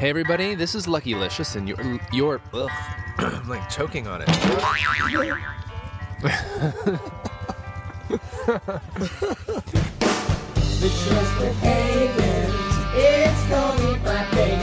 Hey everybody, this is Lucky Licious, and you're you're ugh, I'm like choking on it. For pagans. It's Eat My Pagan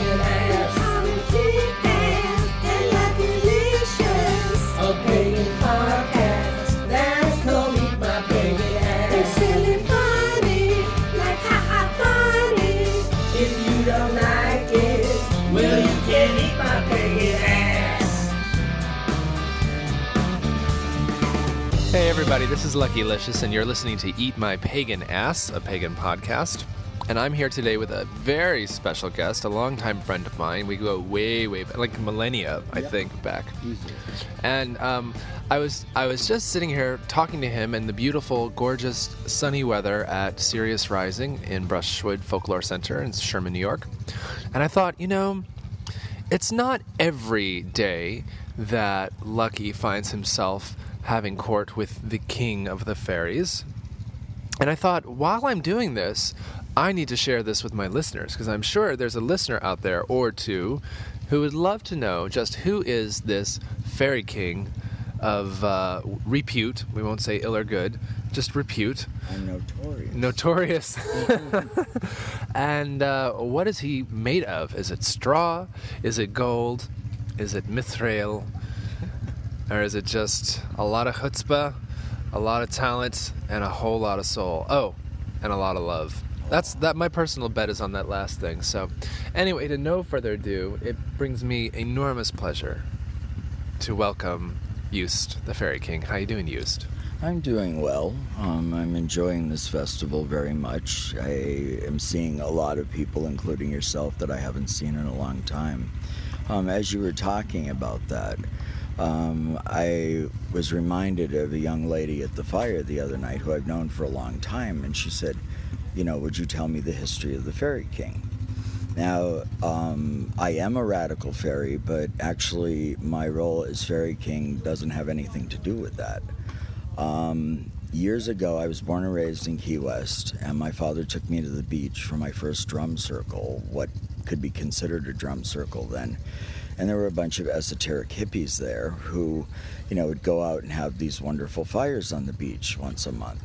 everybody, this is Lucky Licious, and you're listening to Eat My Pagan Ass, a pagan podcast. And I'm here today with a very special guest, a longtime friend of mine. We go way, way back, like millennia, I think, back. And um, I was I was just sitting here talking to him in the beautiful, gorgeous, sunny weather at Sirius Rising in Brushwood Folklore Center in Sherman, New York. And I thought, you know, it's not every day that Lucky finds himself having court with the king of the fairies. And I thought, while I'm doing this, I need to share this with my listeners because I'm sure there's a listener out there or two who would love to know just who is this fairy king of uh, repute. We won't say ill or good, just repute I'm notorious. notorious. and uh, what is he made of? Is it straw? Is it gold? Is it mithril? Or is it just a lot of chutzpah, a lot of talent, and a whole lot of soul? Oh, and a lot of love. That's that. My personal bet is on that last thing. So, anyway, to no further ado, it brings me enormous pleasure to welcome Eust, the Fairy King. How you doing, Eust? I'm doing well. Um, I'm enjoying this festival very much. I am seeing a lot of people, including yourself, that I haven't seen in a long time. Um, as you were talking about that, um, I was reminded of a young lady at the fire the other night who I've known for a long time, and she said, You know, would you tell me the history of the Fairy King? Now, um, I am a radical fairy, but actually, my role as Fairy King doesn't have anything to do with that. Um, years ago, I was born and raised in Key West, and my father took me to the beach for my first drum circle, what could be considered a drum circle then. And there were a bunch of esoteric hippies there who, you know, would go out and have these wonderful fires on the beach once a month.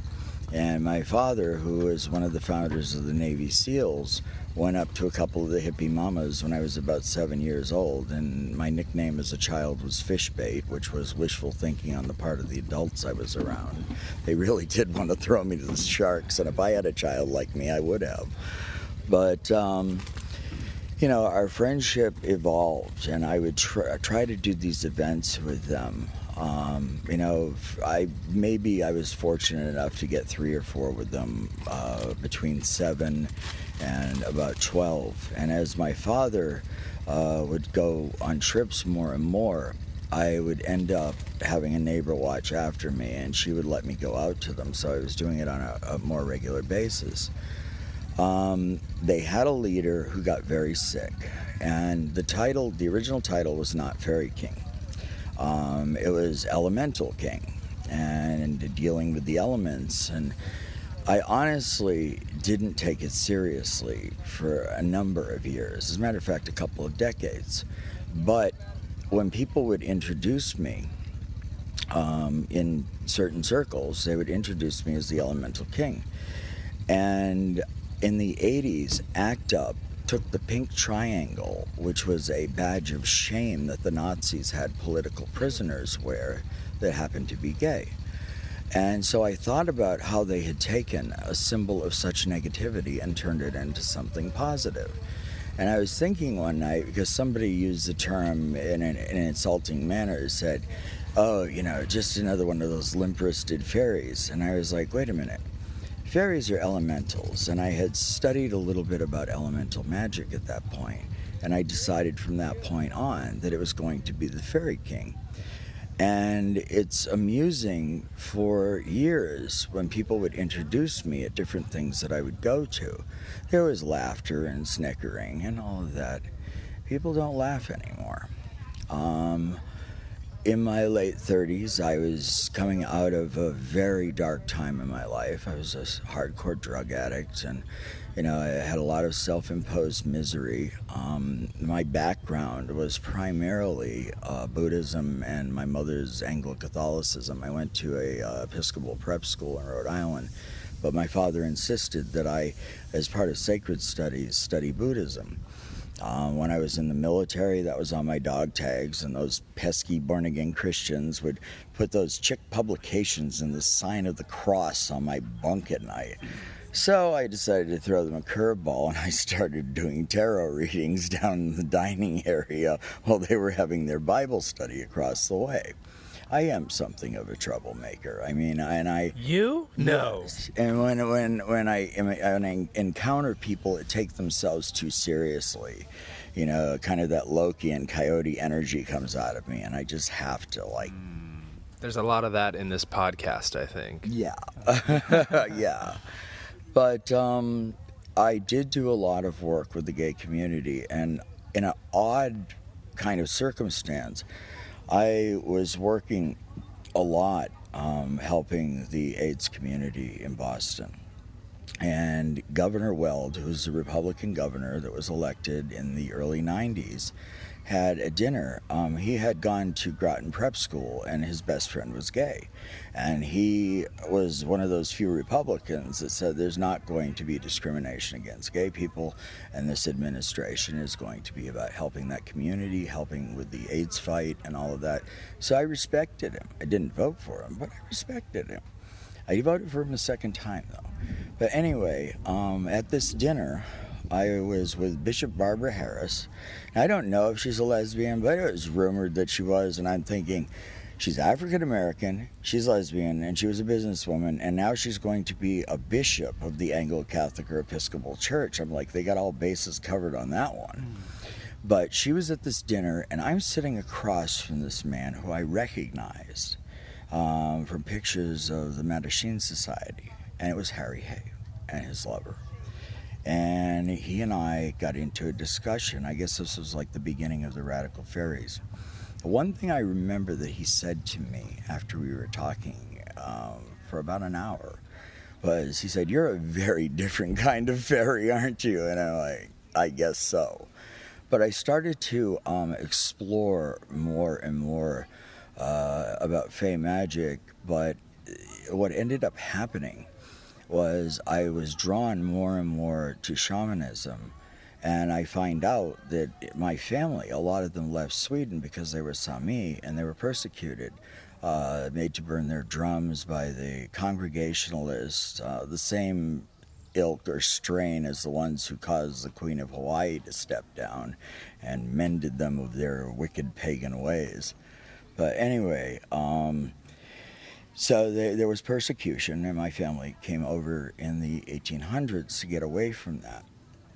And my father, who is one of the founders of the Navy SEALs, went up to a couple of the hippie mamas when I was about seven years old. And my nickname as a child was Fishbait, which was wishful thinking on the part of the adults I was around. They really did want to throw me to the sharks, and if I had a child like me, I would have. But, um, you know, our friendship evolved, and I would try, try to do these events with them. Um, you know, I maybe I was fortunate enough to get three or four with them uh, between seven and about twelve. And as my father uh, would go on trips more and more, I would end up having a neighbor watch after me, and she would let me go out to them. So I was doing it on a, a more regular basis. Um, they had a leader who got very sick, and the title, the original title, was not Fairy King. Um, it was Elemental King, and dealing with the elements. And I honestly didn't take it seriously for a number of years. As a matter of fact, a couple of decades. But when people would introduce me um, in certain circles, they would introduce me as the Elemental King. And in the 80s, ACT UP took the pink triangle, which was a badge of shame that the Nazis had political prisoners wear that happened to be gay. And so I thought about how they had taken a symbol of such negativity and turned it into something positive. And I was thinking one night, because somebody used the term in an, in an insulting manner, said, Oh, you know, just another one of those limp wristed fairies. And I was like, Wait a minute fairies are elementals, and I had studied a little bit about elemental magic at that point, and I decided from that point on that it was going to be the Fairy King. And it's amusing for years when people would introduce me at different things that I would go to. There was laughter and snickering and all of that. People don't laugh anymore. Um, in my late 30s, I was coming out of a very dark time in my life. I was a hardcore drug addict, and you know, I had a lot of self-imposed misery. Um, my background was primarily uh, Buddhism and my mother's Anglo-Catholicism. I went to a uh, Episcopal prep school in Rhode Island, but my father insisted that I, as part of sacred studies, study Buddhism. Um, when I was in the military, that was on my dog tags, and those pesky born again Christians would put those chick publications and the sign of the cross on my bunk at night. So I decided to throw them a curveball, and I started doing tarot readings down in the dining area while they were having their Bible study across the way. I am something of a troublemaker. I mean, and I You? No. and when when when I, when I encounter people that take themselves too seriously, you know, kind of that Loki and Coyote energy comes out of me, and I just have to like, There's a lot of that in this podcast, I think. yeah, yeah. But um, I did do a lot of work with the gay community, and in an odd kind of circumstance, I was working a lot um, helping the AIDS community in Boston. And Governor Weld, who's a Republican governor that was elected in the early 90s, had a dinner. Um, he had gone to Groton Prep School, and his best friend was gay. And he was one of those few Republicans that said there's not going to be discrimination against gay people, and this administration is going to be about helping that community, helping with the AIDS fight, and all of that. So I respected him. I didn't vote for him, but I respected him. I voted for him a second time, though. But anyway, um, at this dinner, I was with Bishop Barbara Harris. I don't know if she's a lesbian, but it was rumored that she was, and I'm thinking she's African American, she's lesbian, and she was a businesswoman, and now she's going to be a bishop of the Anglo Catholic or Episcopal Church. I'm like, they got all bases covered on that one. But she was at this dinner, and I'm sitting across from this man who I recognized um, from pictures of the Mattachine Society, and it was Harry Hay and his lover. And he and I got into a discussion. I guess this was like the beginning of the Radical Faeries. One thing I remember that he said to me after we were talking um, for about an hour was he said, You're a very different kind of fairy, aren't you? And I'm like, I guess so. But I started to um, explore more and more uh, about Fey magic, but what ended up happening was I was drawn more and more to shamanism. And I find out that my family, a lot of them left Sweden because they were Sami and they were persecuted, uh, made to burn their drums by the Congregationalists, uh, the same ilk or strain as the ones who caused the Queen of Hawaii to step down and mended them of their wicked pagan ways. But anyway, um, so there, there was persecution, and my family came over in the 1800s to get away from that.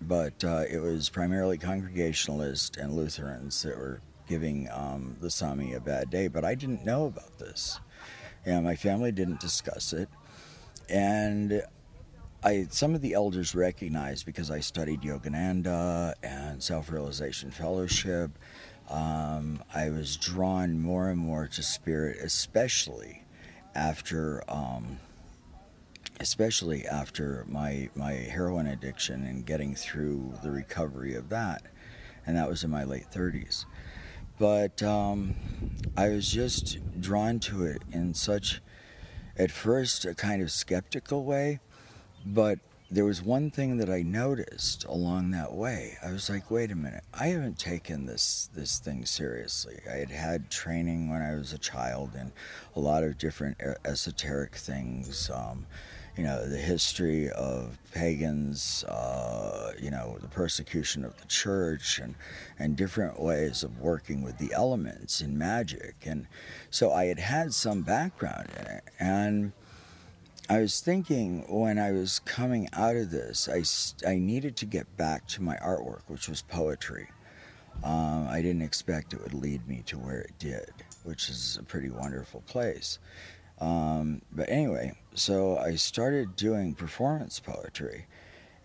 But uh, it was primarily Congregationalists and Lutherans that were giving um, the Sami a bad day. But I didn't know about this. and my family didn't discuss it. And I, some of the elders recognized because I studied Yogananda and Self Realization Fellowship. Um, I was drawn more and more to spirit, especially after um, especially after my my heroin addiction and getting through the recovery of that and that was in my late 30s but um, i was just drawn to it in such at first a kind of skeptical way but there was one thing that I noticed along that way. I was like, wait a minute, I haven't taken this this thing seriously. I had had training when I was a child in a lot of different esoteric things. Um, you know, the history of pagans, uh, you know, the persecution of the church, and, and different ways of working with the elements in magic. And so I had had some background in it. And I was thinking when I was coming out of this, I, I needed to get back to my artwork, which was poetry. Um, I didn't expect it would lead me to where it did, which is a pretty wonderful place. Um, but anyway, so I started doing performance poetry,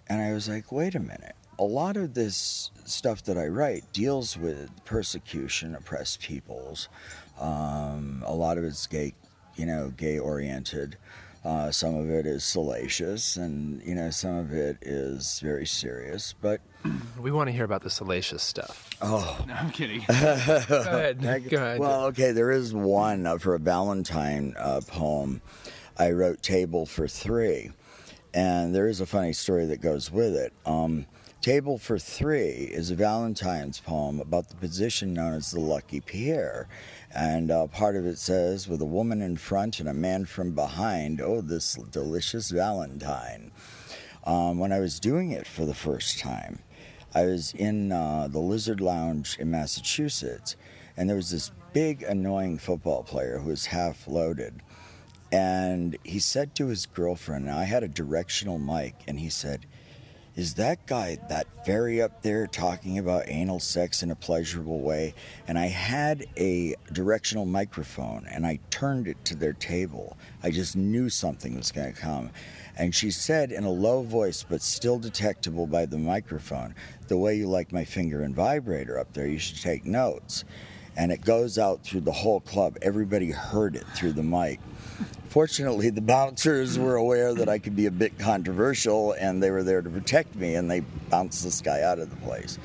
and I was like, wait a minute. a lot of this stuff that I write deals with persecution, oppressed peoples. Um, a lot of it's gay, you know, gay oriented. Uh, some of it is salacious, and you know, some of it is very serious. But We want to hear about the salacious stuff. oh, No, I'm kidding. Go ahead. Go ahead. Well, okay, there is one uh, for a Valentine uh, poem. I wrote Table for Three, and there is a funny story that goes with it. Um, Table for Three is a Valentine's poem about the position known as the Lucky Pierre. And uh, part of it says, with a woman in front and a man from behind, oh, this delicious Valentine. Um, when I was doing it for the first time, I was in uh, the Lizard Lounge in Massachusetts, and there was this big, annoying football player who was half loaded. And he said to his girlfriend, I had a directional mic, and he said, Is that guy that very up there talking about anal sex in a pleasurable way? And I had a directional microphone, and I turned it to their table. I just knew something was going to come. And she said in a low voice, but still detectable by the microphone, The way you like my finger and vibrator up there, you should take notes. And it goes out through the whole club. Everybody heard it through the mic. Fortunately, the bouncers were aware that I could be a bit controversial and they were there to protect me and they bounced this guy out of the place.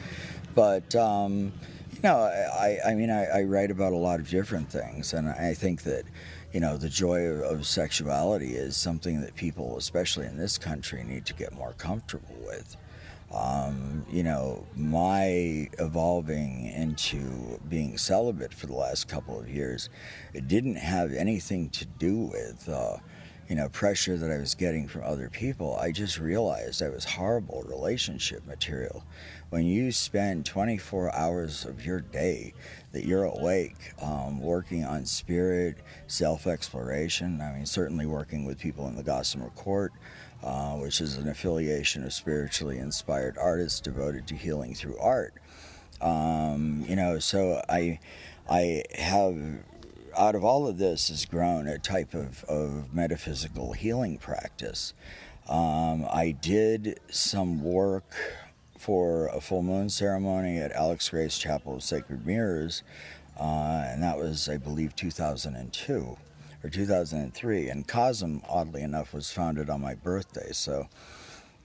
But, um, you know, I, I mean, I, I write about a lot of different things and I think that, you know, the joy of, of sexuality is something that people, especially in this country, need to get more comfortable with. Um, you know, my evolving into being celibate for the last couple of years, it didn't have anything to do with, uh, you know, pressure that I was getting from other people. I just realized I was horrible relationship material. When you spend 24 hours of your day that you're awake, um, working on spirit, self exploration, I mean, certainly working with people in the Gossamer Court uh, which is an affiliation of spiritually inspired artists devoted to healing through art. Um, you know, so I, I have, out of all of this has grown a type of, of metaphysical healing practice. Um, I did some work for a full moon ceremony at Alex Grey's Chapel of Sacred Mirrors, uh, and that was, I believe, 2002 or 2003. And Cosm, oddly enough, was founded on my birthday, so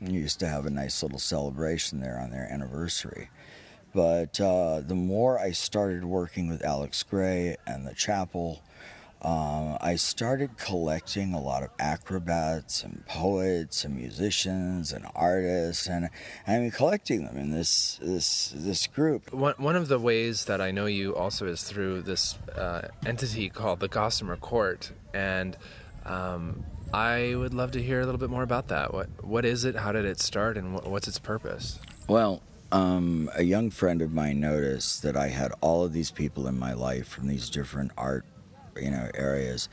we used to have a nice little celebration there on their anniversary. But uh, the more I started working with Alex Grey and the chapel, um, I started collecting a lot of acrobats and poets and musicians and artists, and I mean collecting them in this this this group. One, one of the ways that I know you also is through this uh, entity called the Gossamer Court, and um, I would love to hear a little bit more about that. What what is it? How did it start? And what, what's its purpose? Well, um, a young friend of mine noticed that I had all of these people in my life from these different art, you know, areas,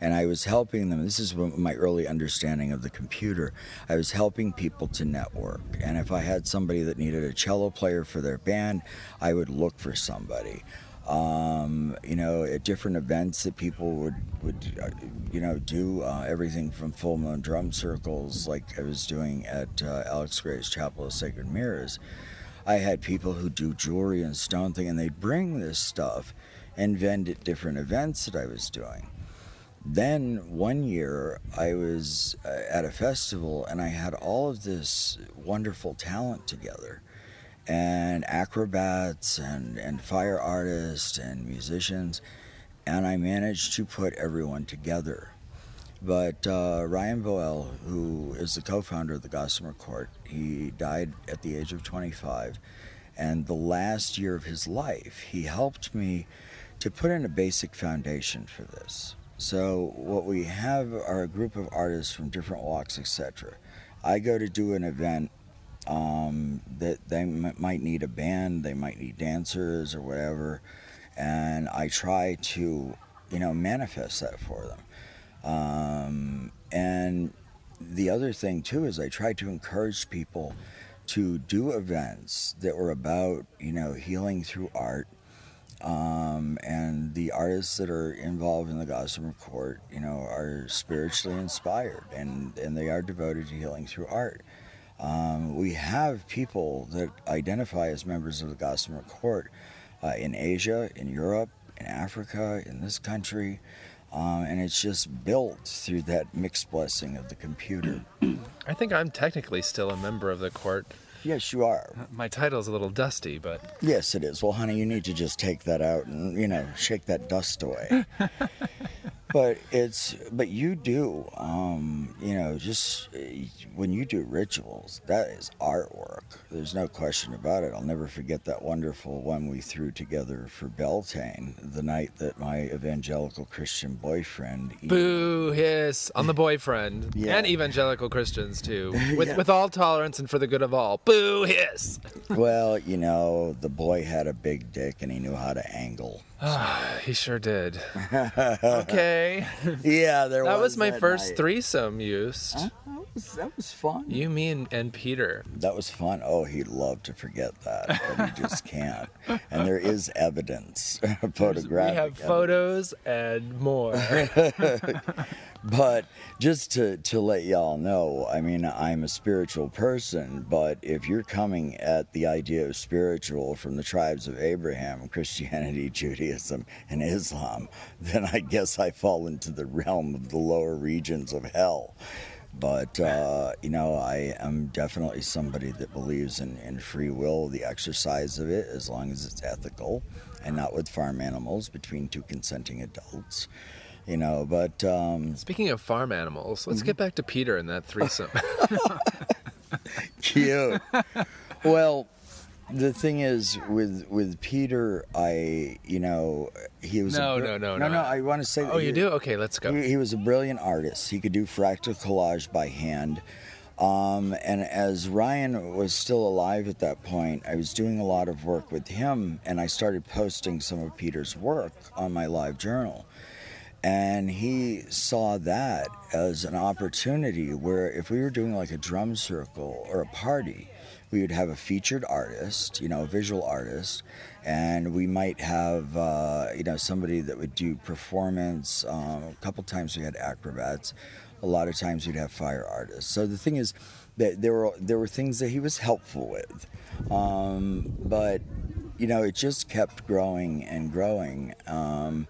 and I was helping them. This is my early understanding of the computer. I was helping people to network, and if I had somebody that needed a cello player for their band, I would look for somebody. Um, you know, at different events that people would would uh, you know do uh, everything from full moon drum circles, like I was doing at uh, Alex Grey's Chapel of Sacred Mirrors. I had people who do jewelry and stone thing, and they'd bring this stuff and vend at different events that I was doing. Then one year I was uh, at a festival and I had all of this wonderful talent together and acrobats and, and fire artists and musicians, and I managed to put everyone together. But uh, Ryan Boel, who is the co founder of the Gossamer Court, he died at the age of 25. And the last year of his life, he helped me to put in a basic foundation for this. So, what we have are a group of artists from different walks, etc. I go to do an event um, that they m- might need a band, they might need dancers or whatever, and I try to, you know, manifest that for them. Um, and the other thing too is I try to encourage people to do events that were about, you know, healing through art. Um, and the artists that are involved in the Gossamer Court, you know, are spiritually inspired and, and they are devoted to healing through art. Um, we have people that identify as members of the Gossamer Court uh, in Asia, in Europe, in Africa, in this country. Um, and it's just built through that mixed blessing of the computer. I think I'm technically still a member of the court. Yes, you are. My title's a little dusty, but Yes, it is. Well, honey, you need to just take that out and you know shake that dust away. but it's but you do, um, you know, just uh, when you do rituals, that is artwork. There's no question about it. I'll never forget that wonderful one we threw together for Beltane the night that my evangelical Christian boyfriend. boo hiss on the boyfriend Yeah. and evangelical Christians too, with Yeah. with all tolerance and for the good of all. Boo hiss. Well, you know, the boy had a big dick and he knew how to angle. he sure did. okay, Yeah, there was. that was my first night. threesome use. That was, that was fun. You, me, and, and Peter. That was fun. Oh, he'd love to forget that, but he just can't. And there is evidence, photographic. We have evidence. photos and more. But just to, to let y'all know, I mean, I'm a spiritual person, but if you're coming at the idea of spiritual from the tribes of Abraham, Christianity, Judaism, and Islam, then I guess I fall into the realm of the lower regions of hell. But, uh, you know, I am definitely somebody that believes in, in free will, the exercise of it, as long as it's ethical and not with farm animals between two consenting adults. You know, but um, Speaking of farm animals, let's get back to Peter and that threesome. cute. well, the thing is with with Peter, I you know he was No, a, no, no, no no. I want to say oh, he- you do? Okay, let's go. He, he was a brilliant artist. He could do fractal collage by hand. Um, and as Ryan was still alive at that point, I was doing a lot of work with him, and I started posting some of Peter's work on my live journal. And he saw that as an opportunity where if we were doing like a drum circle or a party, we would have a featured artist, you know, a visual artist, and we might have, uh, you know, somebody that would do performance. Um, a couple times we had acrobats. A lot of times we'd have fire artists. So the thing is that there were there were things that he was helpful with, um, but you know, it just kept growing and growing. Um,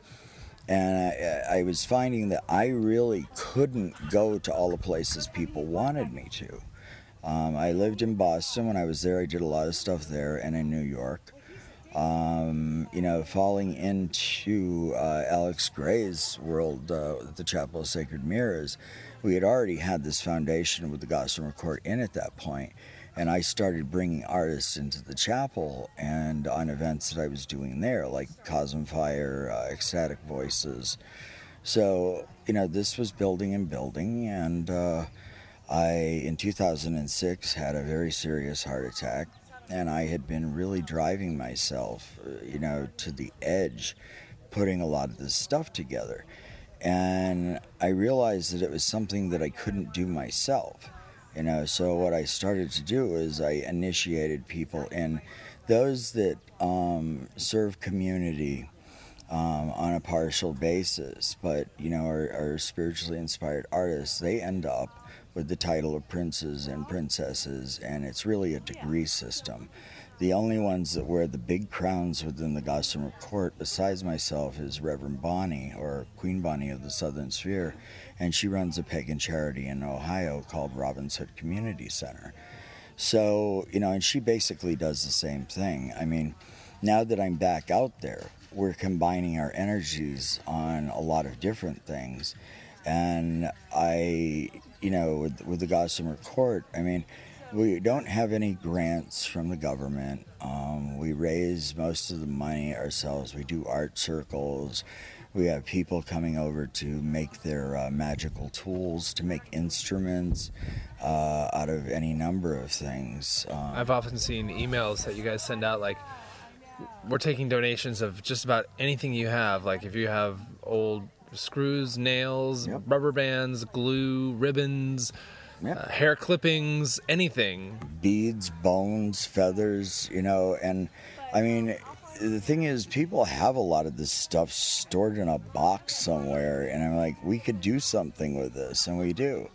and I, I was finding that I really couldn't go to all the places people wanted me to. Um, I lived in Boston. When I was there, I did a lot of stuff there and in New York. Um, you know, falling into uh, Alex Grey's world uh, the Chapel of Sacred Mirrors, we had already had this foundation with the Gossamer Court in at that point, and I started bringing artists into the chapel and on events that I was doing there, like Cosm Fire, uh, Ecstatic Voices. So, you know, this was building and building, and uh, I, in 2006, had a very serious heart attack, and I had been really driving myself, uh, you know, to the edge, putting a lot of this stuff together. And I realized that it was something that I couldn't do myself, you know. So, what I started to do is I initiated people in those that um, serve community um, on a partial basis, but you know, are, are spiritually inspired artists. They end up with the title of princes and princesses, and it's really a degree system. The only ones that wear the big crowns within the Gossamer Court, besides myself, is Reverend Bonnie, or Queen Bonnie of the Southern Sphere, and she runs a pagan charity in Ohio called Robin's Hood Community Center. So, you know, and she basically does the same thing. I mean, now that I'm back out there, we're combining our energies on a lot of different things. And I, you know, with, with the Gossamer Court, I mean, we don't have any grants from the government. Um, we raise most of the money ourselves. We do art circles. We have people coming over to make their uh, magical tools, to make instruments uh, out of any number of things. Um, I've often seen emails that you guys send out like we're taking donations of just about anything you have. Like if you have old screws, nails, Yep. rubber bands, glue, ribbons, Yep. uh, hair clippings, anything. beads, bones, feathers, you know, and I mean, the thing is, people have a lot of this stuff stored in a box somewhere, and I'm like, we could do something with this, and we do.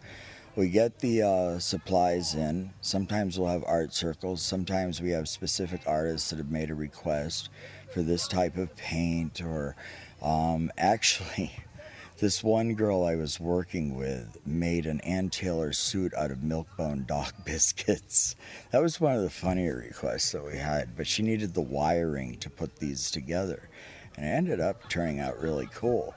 we get the uh, supplies in. Sometimes we'll have art circles. Sometimes we have specific artists that have made a request for this type of paint. Or um, actually, this one girl I was working with made an Ann Taylor suit out of Milkbone dog biscuits. That was one of the funnier requests that we had, but she needed the wiring to put these together. And it ended up turning out really cool.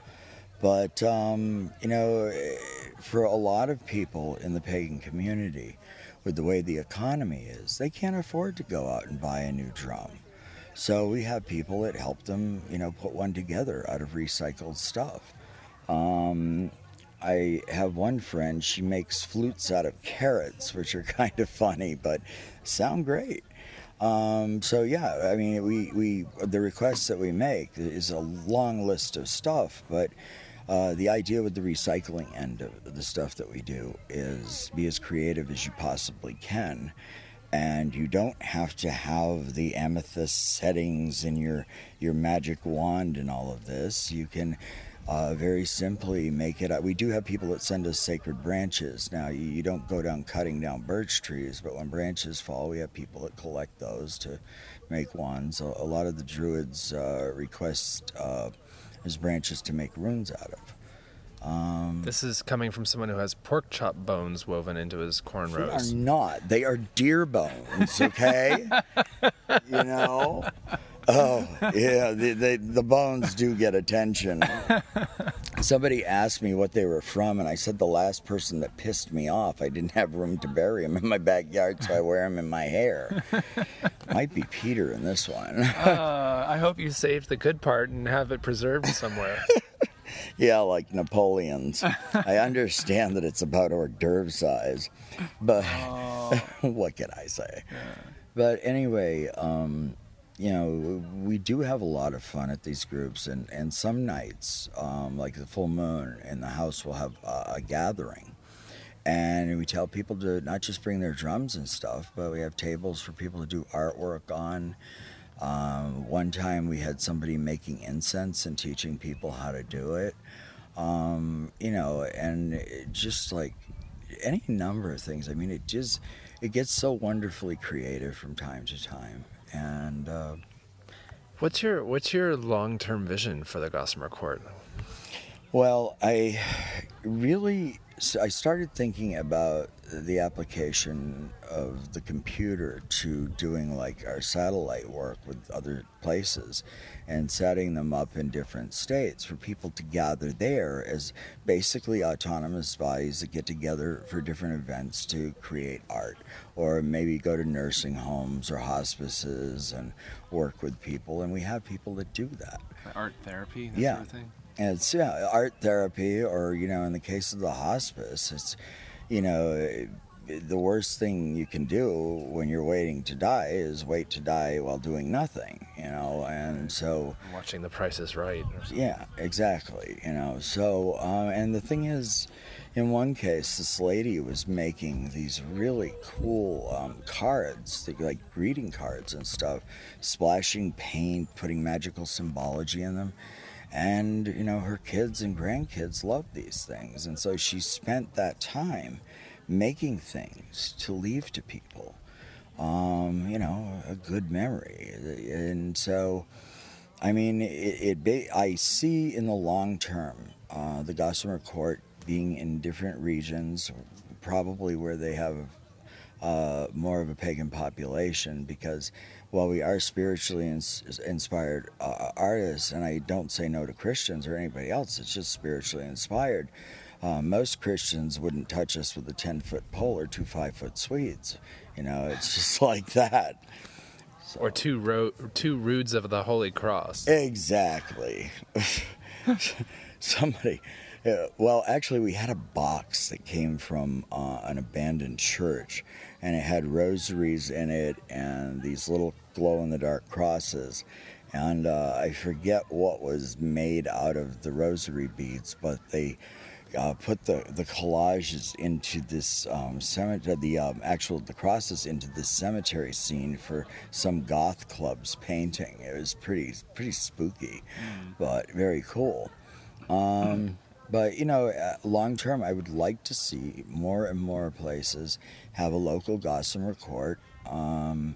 But, um, you know, eh, for a lot of people in the pagan community, with the way the economy is, they can't afford to go out and buy a new drum. So we have people that help them, you know, put one together out of recycled stuff. Um, I have one friend, she makes flutes out of carrots, which are kind of funny, but sound great. Um, so yeah, I mean, we, we the requests that we make is a long list of stuff, but uh, the idea with the recycling end of the stuff that we do is be as creative as you possibly can. And you don't have to have the amethyst settings in your, your magic wand and all of this. You can uh, very simply make it. We do have people that send us sacred branches. Now, you, you, don't go down cutting down birch trees, but when branches fall, we have people that collect those to make wands. A, a lot of the druids uh, request uh, as branches to make runes out of. Um, this is coming from someone who has pork chop bones woven into his cornrows. They are not. They are deer bones. Okay, you know. Oh yeah, the, the the bones do get attention. Somebody asked me what they were from, and I said the last person that pissed me off. I didn't have room to bury him in my backyard, so I wear them in my hair. Might be Peter in this one. uh, I hope you saved the good part and have it preserved somewhere. yeah, like Napoleon's. I understand that it's about hors d'oeuvre size, but oh. what can I say? Yeah. But anyway, um, you know, we do have a lot of fun at these groups, and, and some nights, um, like the full moon, in the house we'll have a, a gathering. And we tell people to not just bring their drums and stuff, but we have tables for people to do artwork on. Um, one time we had somebody making incense and teaching people how to do it. Um, you know, and just like any number of things. I mean, it just it gets so wonderfully creative from time to time. And uh, what's your what's your long term vision for the Gossamer Court? Well, I really I started thinking about the application of the computer to doing like our satellite work with other places and setting them up in different states for people to gather there as basically autonomous bodies that get together for different events to create art or maybe go to nursing homes or hospices and work with people. And we have people that do that. Art therapy yeah. sort of it's yeah art therapy or you know in the case of the hospice it's you know, the worst thing you can do when you're waiting to die is wait to die while doing nothing, you know, and so. Watching the prices right. Yeah, exactly, you know, so, uh, and the thing is, in one case, this lady was making these really cool um, cards, like greeting cards and stuff, splashing paint, putting magical symbology in them and you know her kids and grandkids love these things. And so she spent that time making things to leave to people um, you know a good memory. And so i mean it, it i see in the long term uh, the gossamer court being in different regions probably where they have uh, more of a pagan population because while we are spiritually ins- inspired uh, artists, and I don't say no to Christians or anybody else, it's just spiritually inspired. Uh, most Christians wouldn't touch us with a 10 foot pole or two five foot Swedes. You know, it's just like that. So. Or two, ro- two roods of the Holy Cross. Exactly. Somebody, uh, well, actually, we had a box that came from uh, an abandoned church and it had rosaries in it and these little glow in the dark crosses. And uh, I forget what was made out of the rosary beads, but they uh, put the, the collages into this um, cemetery, the um, actual the crosses into this cemetery scene for some goth club's painting. It was pretty pretty spooky, mm. but very cool. Um, but you know, uh, long term, I would like to see more and more places have a local Gossamer court. Um,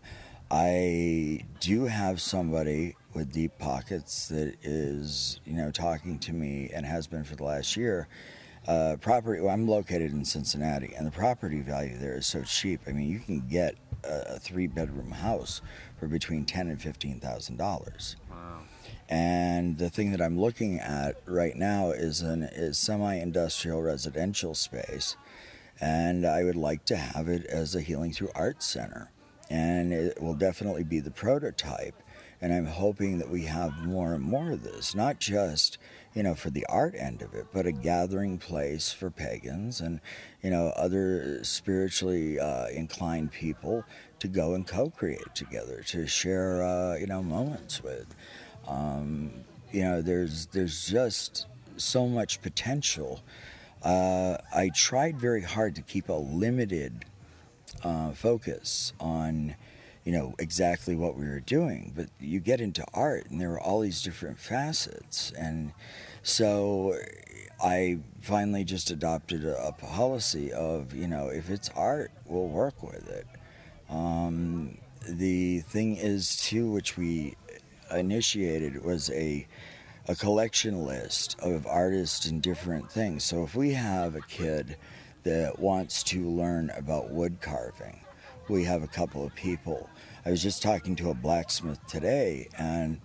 I do have somebody with deep pockets that is, you know, talking to me and has been for the last year. Uh, property. Well, I'm located in Cincinnati, and the property value there is so cheap. I mean, you can get a, a three-bedroom house for between ten and fifteen thousand dollars. Wow. And the thing that I'm looking at right now is an is semi-industrial residential space, and I would like to have it as a healing through art center, and it will definitely be the prototype. And I'm hoping that we have more and more of this, not just you know for the art end of it, but a gathering place for pagans and you know other spiritually uh, inclined people to go and co-create together, to share uh, you know moments with. Um, you know, there's there's just so much potential. Uh, I tried very hard to keep a limited uh, focus on, you know, exactly what we were doing. But you get into art, and there are all these different facets, and so I finally just adopted a, a policy of, you know, if it's art, we'll work with it. Um, the thing is, too, which we initiated was a a collection list of artists and different things. So if we have a kid that wants to learn about wood carving, we have a couple of people. I was just talking to a blacksmith today and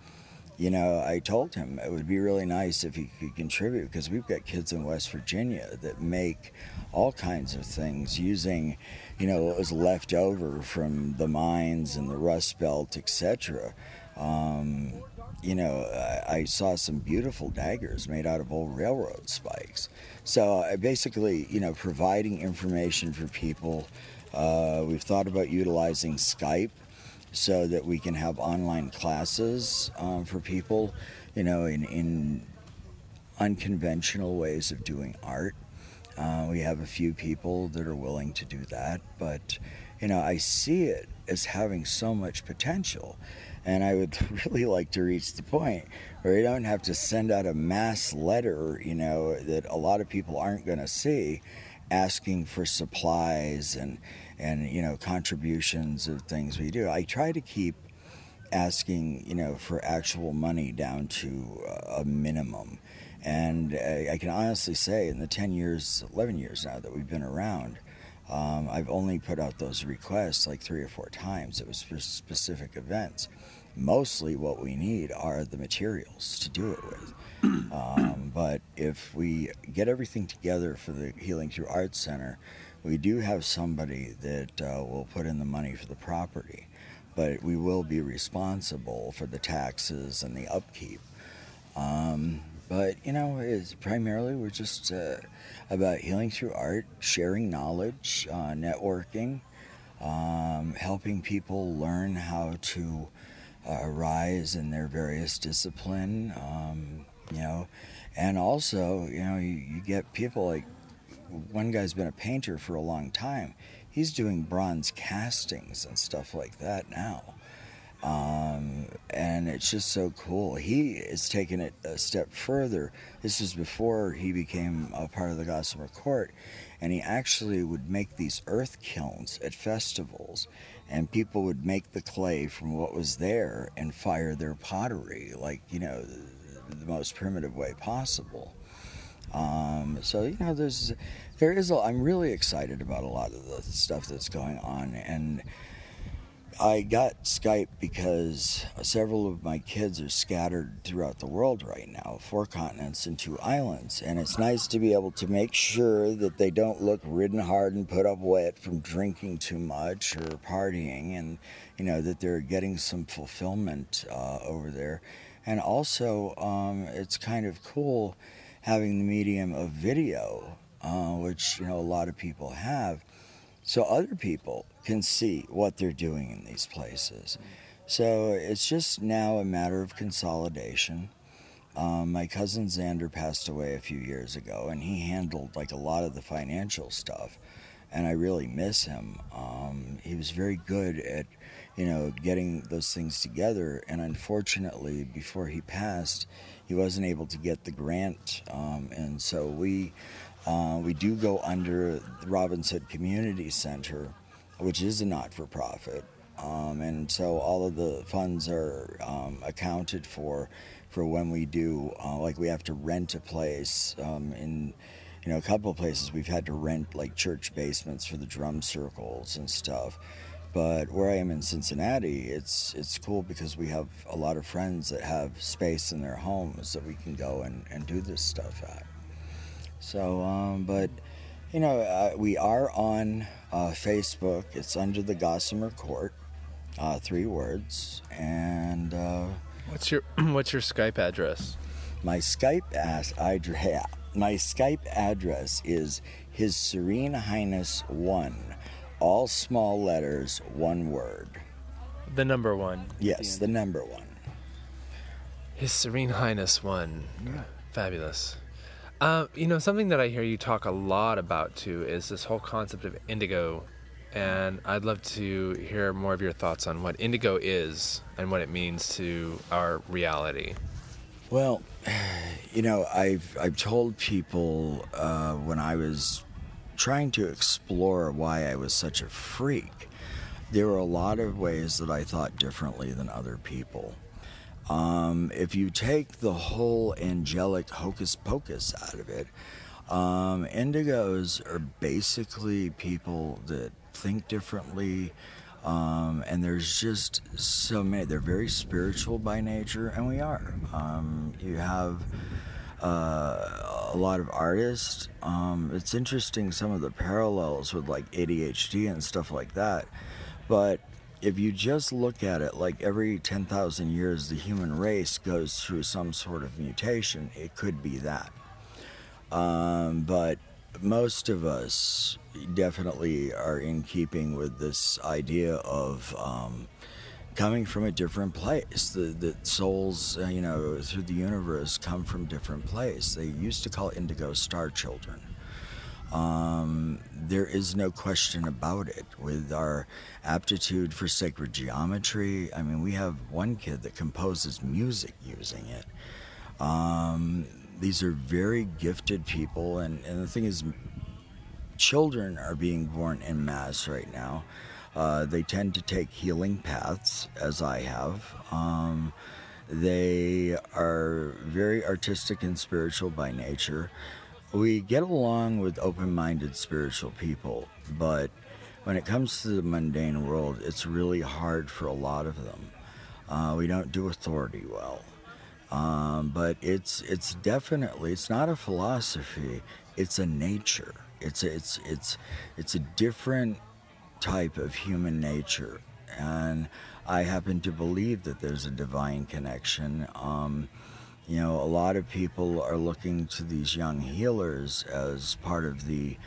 you know, I told him it would be really nice if he could contribute because we've got kids in West Virginia that make all kinds of things using, you know, what was left over from the mines and the Rust Belt, etc. Um, you know, I, I, saw some beautiful daggers made out of old railroad spikes. So basically, you know, providing information for people. Uh, we've thought about utilizing Skype so that we can have online classes um, for people, you know, in, in unconventional ways of doing art. Uh, we have a few people that are willing to do that, but you know, I see it as having so much potential. And I would really like to reach the point where you don't have to send out a mass letter, you know, that a lot of people aren't going to see asking for supplies and, and, you know, contributions of things we do. I try to keep asking, you know, for actual money down to a minimum. And uh, I can honestly say, in the 10 years, 11 years now that we've been around, um, I've only put out those requests like three or four times. It was for specific events. Mostly what we need are the materials to do it with. Um, but if we get everything together for the Healing Through Art Center, we do have somebody that uh, will put in the money for the property, but we will be responsible for the taxes and the upkeep. Um, but you know, it's primarily we're just uh, about healing through art, sharing knowledge, uh, networking, um, helping people learn how to uh, rise in their various discipline. Um, you know, and also you know you, you get people like one guy's been a painter for a long time. He's doing bronze castings and stuff like that now. Um, and it's just so cool. He is taking it a step further. This is before he became a part of the Gossamer Court, and he actually would make these earth kilns at festivals, and people would make the clay from what was there and fire their pottery, like you know, the, the most primitive way possible. Um, so you know, there's there is. A, I'm really excited about a lot of the stuff that's going on, and I got Skype because several of my kids are scattered throughout the world right now, four continents and two islands. And it's nice to be able to make sure that they don't look ridden hard and put up wet from drinking too much or partying, and you know that they're getting some fulfillment uh, over there. And also, um, it's kind of cool having the medium of video, uh, which you know a lot of people have so other people can see what they're doing in these places. So it's just now a matter of consolidation. Um, my cousin Xander passed away a few years ago, and he handled like a lot of the financial stuff, and I really miss him. Um, he was very good at you know, getting those things together. And unfortunately, before he passed, he wasn't able to get the grant. Um, and so we, uh, we do go under the Robins Hood Community Center, which is a not for profit. Um, and so all of the funds are um, accounted for for when we do, uh, like we have to rent a place um, in you know, a couple of places we've had to rent like church basements for the drum circles and stuff. But where I am in Cincinnati, it's it's cool because we have a lot of friends that have space in their homes that we can go and, and do this stuff at. So, um, but you know, uh, we are on uh, Facebook. It's under the Gossamer Court, uh, three words. And uh, What's your What's your Skype address? my Skype ass address. My Skype address is His Serene Highness One, all small letters, one word. The number one. Yes, the number one. His Serene Highness one. Fabulous. Uh, you know, something that I hear you talk a lot about too is this whole concept of indigo. And I'd love to hear more of your thoughts on what indigo is and what it means to our reality. Well, you know, I've I've told people uh, when I was trying to explore why I was such a freak, there were a lot of ways that I thought differently than other people. Um, if you take the whole angelic hocus pocus out of it, um, indigos are basically people that think differently. Um, and there's just so many. They're very spiritual by nature, and we are. Um, you have uh, a lot of artists. Um, it's interesting some of the parallels with like ADHD and stuff like that. But if you just look at it, like every 10,000 years, the human race goes through some sort of mutation. It could be that. Um, but most of us definitely are in keeping with this idea of um, coming from a different place. The, the souls, uh, you know, through the universe come from different place. They used to call indigo star children. Um, there is no question about it. With our aptitude for sacred geometry, I mean, we have one kid that composes music using it. Um, these are very gifted people, and, and the thing is, children are being born in mass right now. Uh, they tend to take healing paths, as I have. Um, they are very artistic and spiritual by nature. We get along with open minded spiritual people, but when it comes to the mundane world, it's really hard for a lot of them. Uh, we don't do authority well. Um, but it's it's definitely it's not a philosophy. It's a nature. It's a, it's it's it's a different type of human nature, and I happen to believe that there's a divine connection. Um, you know, a lot of people are looking to these young healers as part of the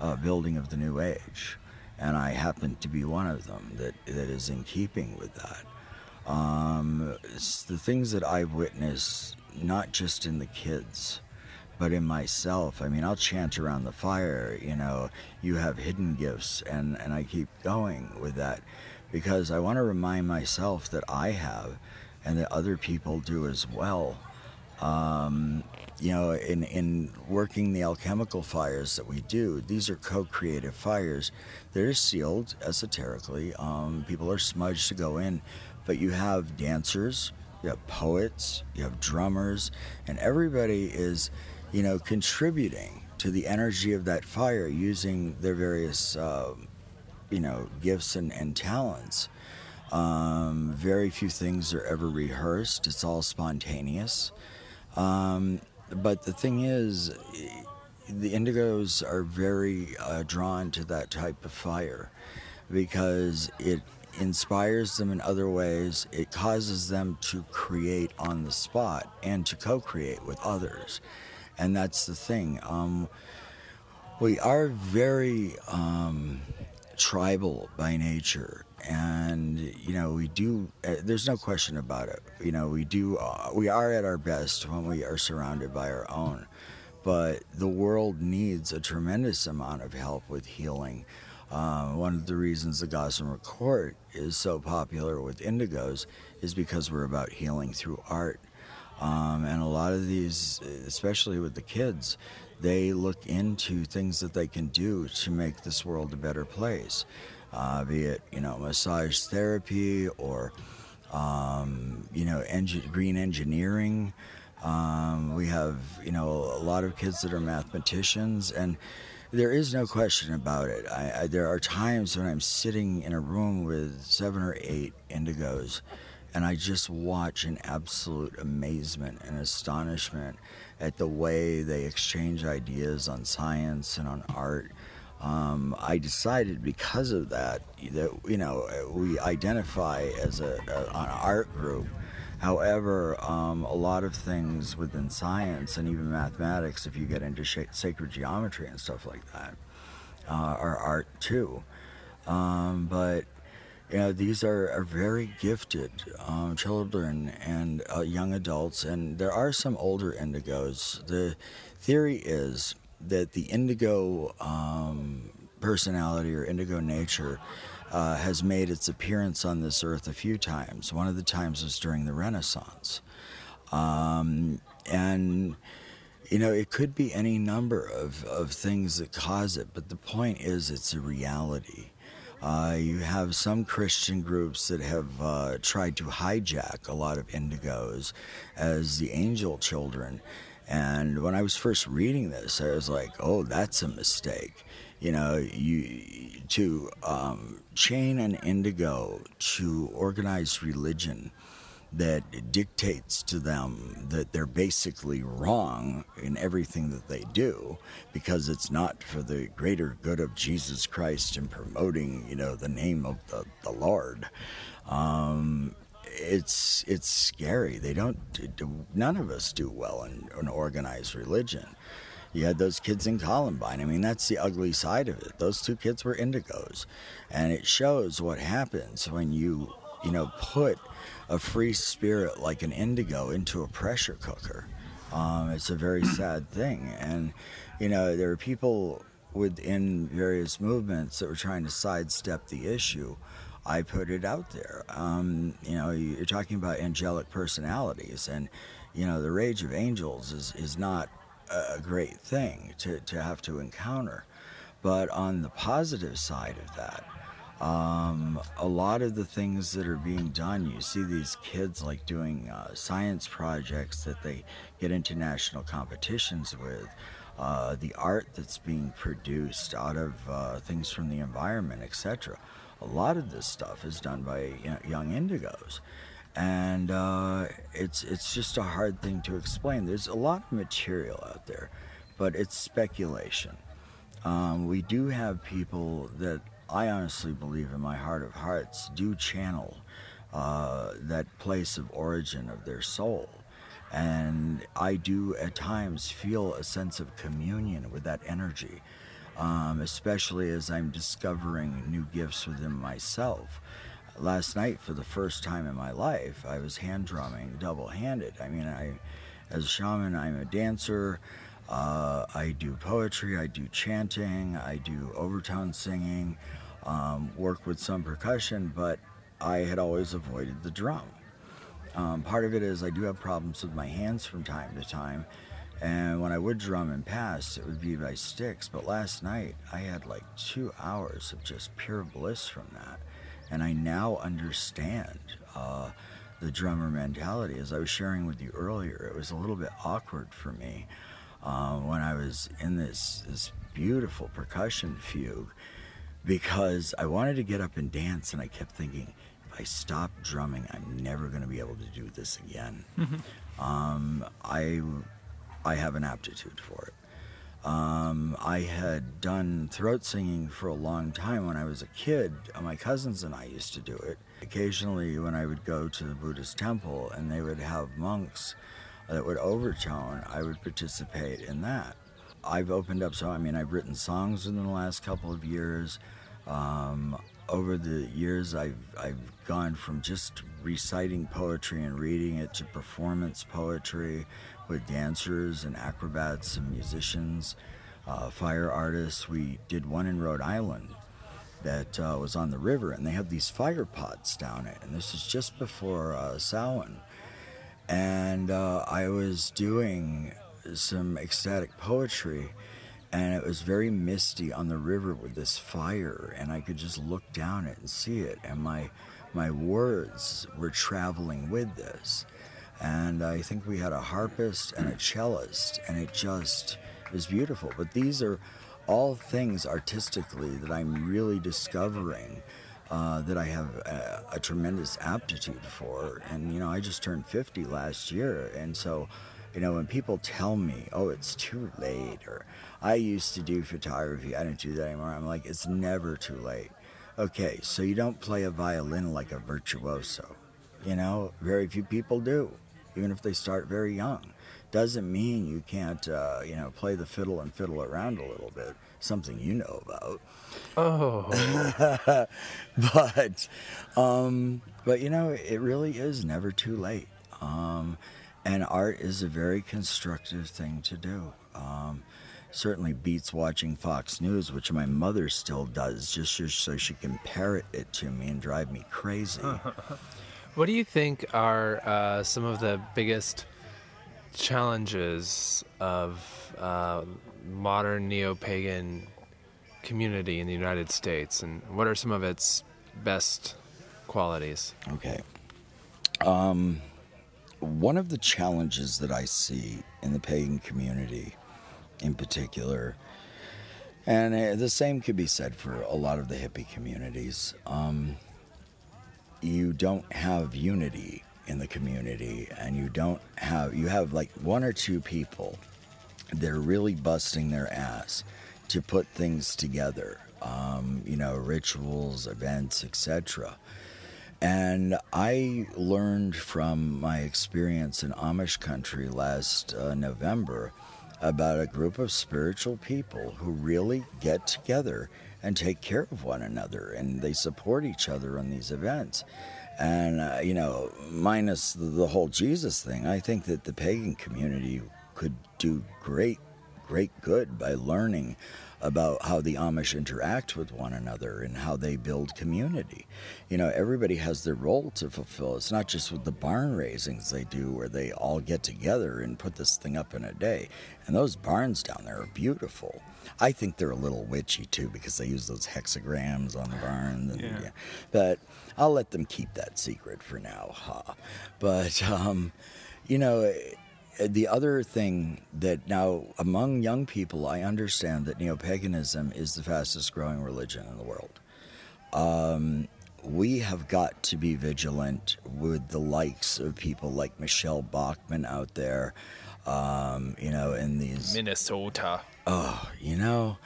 uh, building of the new age, and I happen to be one of them that that is in keeping with that. Um, the things that I've witnessed, not just in the kids, but in myself. I mean, I'll chant around the fire, you know, you have hidden gifts, and, and I keep going with that because I want to remind myself that I have and that other people do as well. Um, you know, in, in working the alchemical fires that we do, these are co creative fires. They're sealed esoterically. Um, people are smudged to go in, but you have dancers, you have poets, you have drummers, and everybody is, you know, contributing to the energy of that fire using their various, uh, you know, gifts and, and talents. Um, very few things are ever rehearsed, it's all spontaneous. Um, but the thing is, the indigos are very uh, drawn to that type of fire because it inspires them in other ways. It causes them to create on the spot and to co create with others. And that's the thing. Um, we are very um, tribal by nature. And you know we do. Uh, there's no question about it. You know we do. Uh, we are at our best when we are surrounded by our own, but the world needs a tremendous amount of help with healing. Uh, one of the reasons the Gossamer Court is so popular with indigos is because we're about healing through art. Um, and a lot of these, especially with the kids, they look into things that they can do to make this world a better place, uh, be it you know massage therapy or um, you know green engineering. Um, we have you know a lot of kids that are mathematicians and. There is no question about it. I, I, there are times when I'm sitting in a room with seven or eight indigos, and I just watch in absolute amazement and astonishment at the way they exchange ideas on science and on art. Um, I decided because of that that you know we identify as a, a an art group. However, um, a lot of things within science and even mathematics, if you get into sh- sacred geometry and stuff like that, uh, are art too. Um, but you know, these are, are very gifted um, children and uh, young adults, and there are some older indigos. The theory is that the indigo um, personality or indigo nature uh, has made its appearance on this earth a few times. One of the times was during the Renaissance. Um, and you know, it could be any number of, of things that cause it, but the point is it's a reality. Uh, you have some Christian groups that have uh, tried to hijack a lot of indigos as the angel children. And when I was first reading this, I was like, "Oh, that's a mistake." You know, you to um, chain an indigo to organized religion that dictates to them that they're basically wrong in everything that they do because it's not for the greater good of Jesus Christ and promoting, you know, the name of the, the Lord. Um, it's it's scary. They don't. Do, none of us do well in an organized religion. You had those kids in Columbine. I mean, that's the ugly side of it. Those two kids were indigos, and it shows what happens when you you know put a free spirit like an indigo into a pressure cooker. Um, it's a very sad thing. And, you know, there are people within various movements that were trying to sidestep the issue. I put it out there. Um, you know, you're talking about angelic personalities, and, you know, the rage of angels is, is not a great thing to, to have to encounter. But on the positive side of that, um, a lot of the things that are being done, you see these kids like doing uh, science projects that they get into national competitions with. Uh, the art that's being produced out of uh, things from the environment, etc. A lot of this stuff is done by young indigos, and uh, it's it's just a hard thing to explain. There's a lot of material out there, but it's speculation. Um, we do have people that I honestly believe in my heart of hearts do channel uh, that place of origin of their soul. And I do at times feel a sense of communion with that energy, um, especially as I'm discovering new gifts within myself. Last night, for the first time in my life, I was hand drumming double handed. I mean, I, as a shaman, I'm a dancer. Uh, I do poetry, I do chanting, I do overtone singing, um, work with some percussion, but I had always avoided the drum. Um, part of it is I do have problems with my hands from time to time, and when I would drum in pass, it would be by sticks. But last night, I had like two hours of just pure bliss from that, and I now understand. Uh, the drummer mentality. As I was sharing with you earlier, it was a little bit awkward for me uh, when I was in this this beautiful percussion fugue because I wanted to get up and dance, and I kept thinking, if I stop drumming, I'm never going to be able to do this again. Mm-hmm. Um, I I have an aptitude for it. Um, I had done throat singing for a long time when I was a kid. My cousins and I used to do it. Occasionally, when I would go to the Buddhist temple and they would have monks that would overtone, I would participate in that. I've opened up, so I mean, I've written songs in the last couple of years. Um, over the years, I've, I've gone from just reciting poetry and reading it to performance poetry with dancers and acrobats and musicians, uh, fire artists. We did one in Rhode Island that uh, was on the river, and they have these fire pots down it. And this is just before uh, Samhain. And uh, I was doing some ecstatic poetry, and it was very misty on the river with this fire, and I could just look down it and see it. And my my words were traveling with this. And I think we had a harpist and a cellist, and it just is beautiful. But these are all things artistically that I'm really discovering uh, that I have a, a, tremendous aptitude for. And, you know, I just turned 50 last year. And so, you know, when people tell me, oh, it's too late, or I used to do photography, I don't do that anymore, I'm like, it's never too late. Okay, so you don't play a violin like a virtuoso. You know, very few people do, even if they start very young. Doesn't mean you can't, uh, you know, play the fiddle and fiddle around a little bit. Something you know about. Oh. but, um, but you know, it really is never too late. Um, and art is a very constructive thing to do. Um, certainly beats watching Fox News, which my mother still does, just so she can parrot it to me and drive me crazy. what do you think are uh, some of the biggest challenges of uh, modern neo-pagan community in the United States, and what are some of its best qualities? Okay. Um, one of the challenges that I see in the pagan community in particular. And uh, the same could be said for a lot of the hippie communities. Um, you don't have unity in the community, and you don't have, you have like one or two people that are really busting their ass to put things together, um, you know, rituals, events, etc. And I learned from my experience in Amish country last uh, November about a group of spiritual people who really get together and take care of one another and they support each other on these events. And, uh, you know, minus the whole Jesus thing, I think that the pagan community could do great, great good by learning about how the Amish interact with one another and how they build community. You know, everybody has their role to fulfill. It's not just with the barn raisings they do where they all get together and put this thing up in a day. And those barns down there are beautiful. I think they're a little witchy too because they use those hexagrams on the barn. And, yeah. yeah. But I'll let them keep that secret for now. Huh? But, um, you know, the other thing that now among young people, I understand that neo paganism is the fastest growing religion in the world. Um, we have got to be vigilant with the likes of people like Michelle Bachmann out there, um, you know, in these Minnesota. Oh, you know,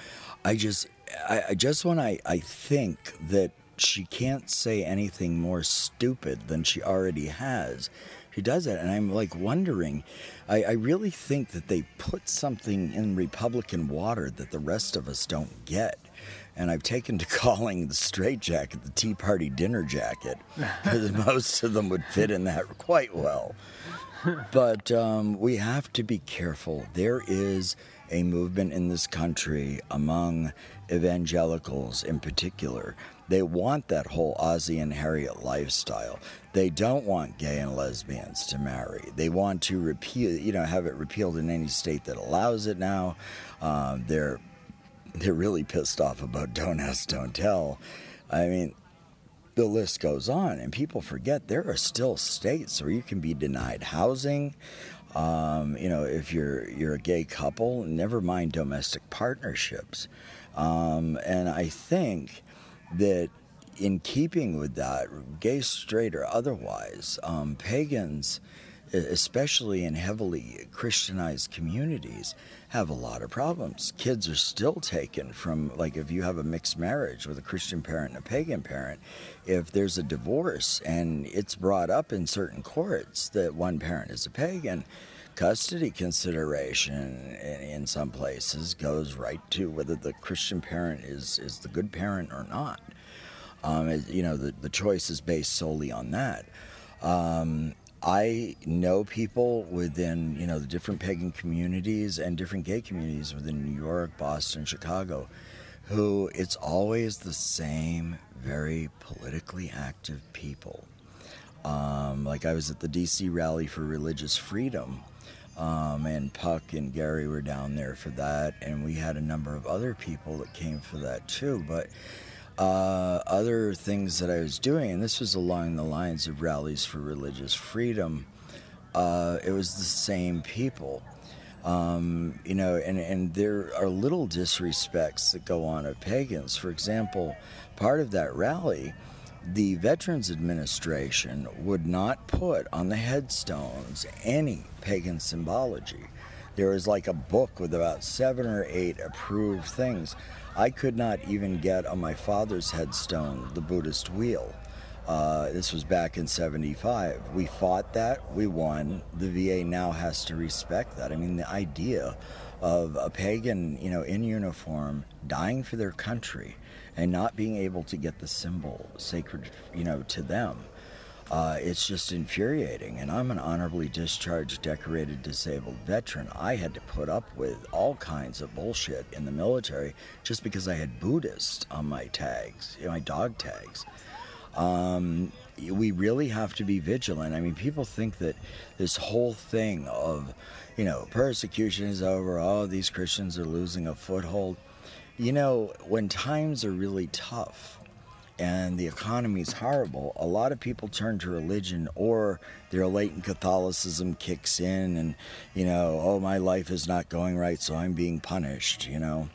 I just, I, I just when I, I think that she can't say anything more stupid than she already has she does it. And I'm like wondering, I, I really think that they put something in Republican water that the rest of us don't get. And I've taken to calling the straight jacket the Tea Party dinner jacket because most of them would fit in that quite well. But um, we have to be careful. There is a movement in this country among evangelicals in particular they want that whole Ozzie and Harriet lifestyle. They don't want gay and lesbians to marry. They want to repeal, you know, have it repealed in any state that allows it now. Um, they're they're really pissed off about don't ask, don't tell. I mean, the list goes on, and people forget there are still states where you can be denied housing. Um, you know, if you're you're a gay couple, never mind domestic partnerships. Um, and I think that in keeping with that, gay, straight, or otherwise, um, pagans, especially in heavily Christianized communities, have a lot of problems. Kids are still taken from, like, if you have a mixed marriage with a Christian parent and a pagan parent, if there's a divorce and it's brought up in certain courts that one parent is a pagan, custody consideration in, some places goes right to whether the Christian parent is, is the good parent or not. Um, it, you know, the, the choice is based solely on that. Um, I know people within, you know, the different pagan communities and different gay communities within New York, Boston, Chicago, who it's always the same very politically active people. Um, like I was at the DC rally for religious freedom, um, and Puck and Gary were down there for that, and we had a number of other people that came for that too. But uh, other things that I was doing, and this was along the lines of rallies for religious freedom, uh, it was the same people. Um, you know, and, and there are little disrespects that go on of pagans. For example, part of that rally, the Veterans Administration would not put on the headstones any pagan symbology. There was like a book with about seven or eight approved things. I could not even get on my father's headstone the Buddhist wheel. Uh, this was back in 75. We fought that, we won. The VA now has to respect that. I mean, the idea of a pagan, you know, in uniform dying for their country and not being able to get the symbol sacred, you know, to them. Uh, it's just infuriating. And I'm an honorably discharged, decorated, disabled veteran. I had to put up with all kinds of bullshit in the military just because I had Buddhist on my tags, you know, my dog tags. Um, we really have to be vigilant. I mean, people think that this whole thing of, you know, persecution is over, oh, these Christians are losing a foothold. You know, when times are really tough and the economy is horrible, a lot of people turn to religion or their latent Catholicism kicks in and, you know, oh, my life is not going right, so I'm being punished, you know.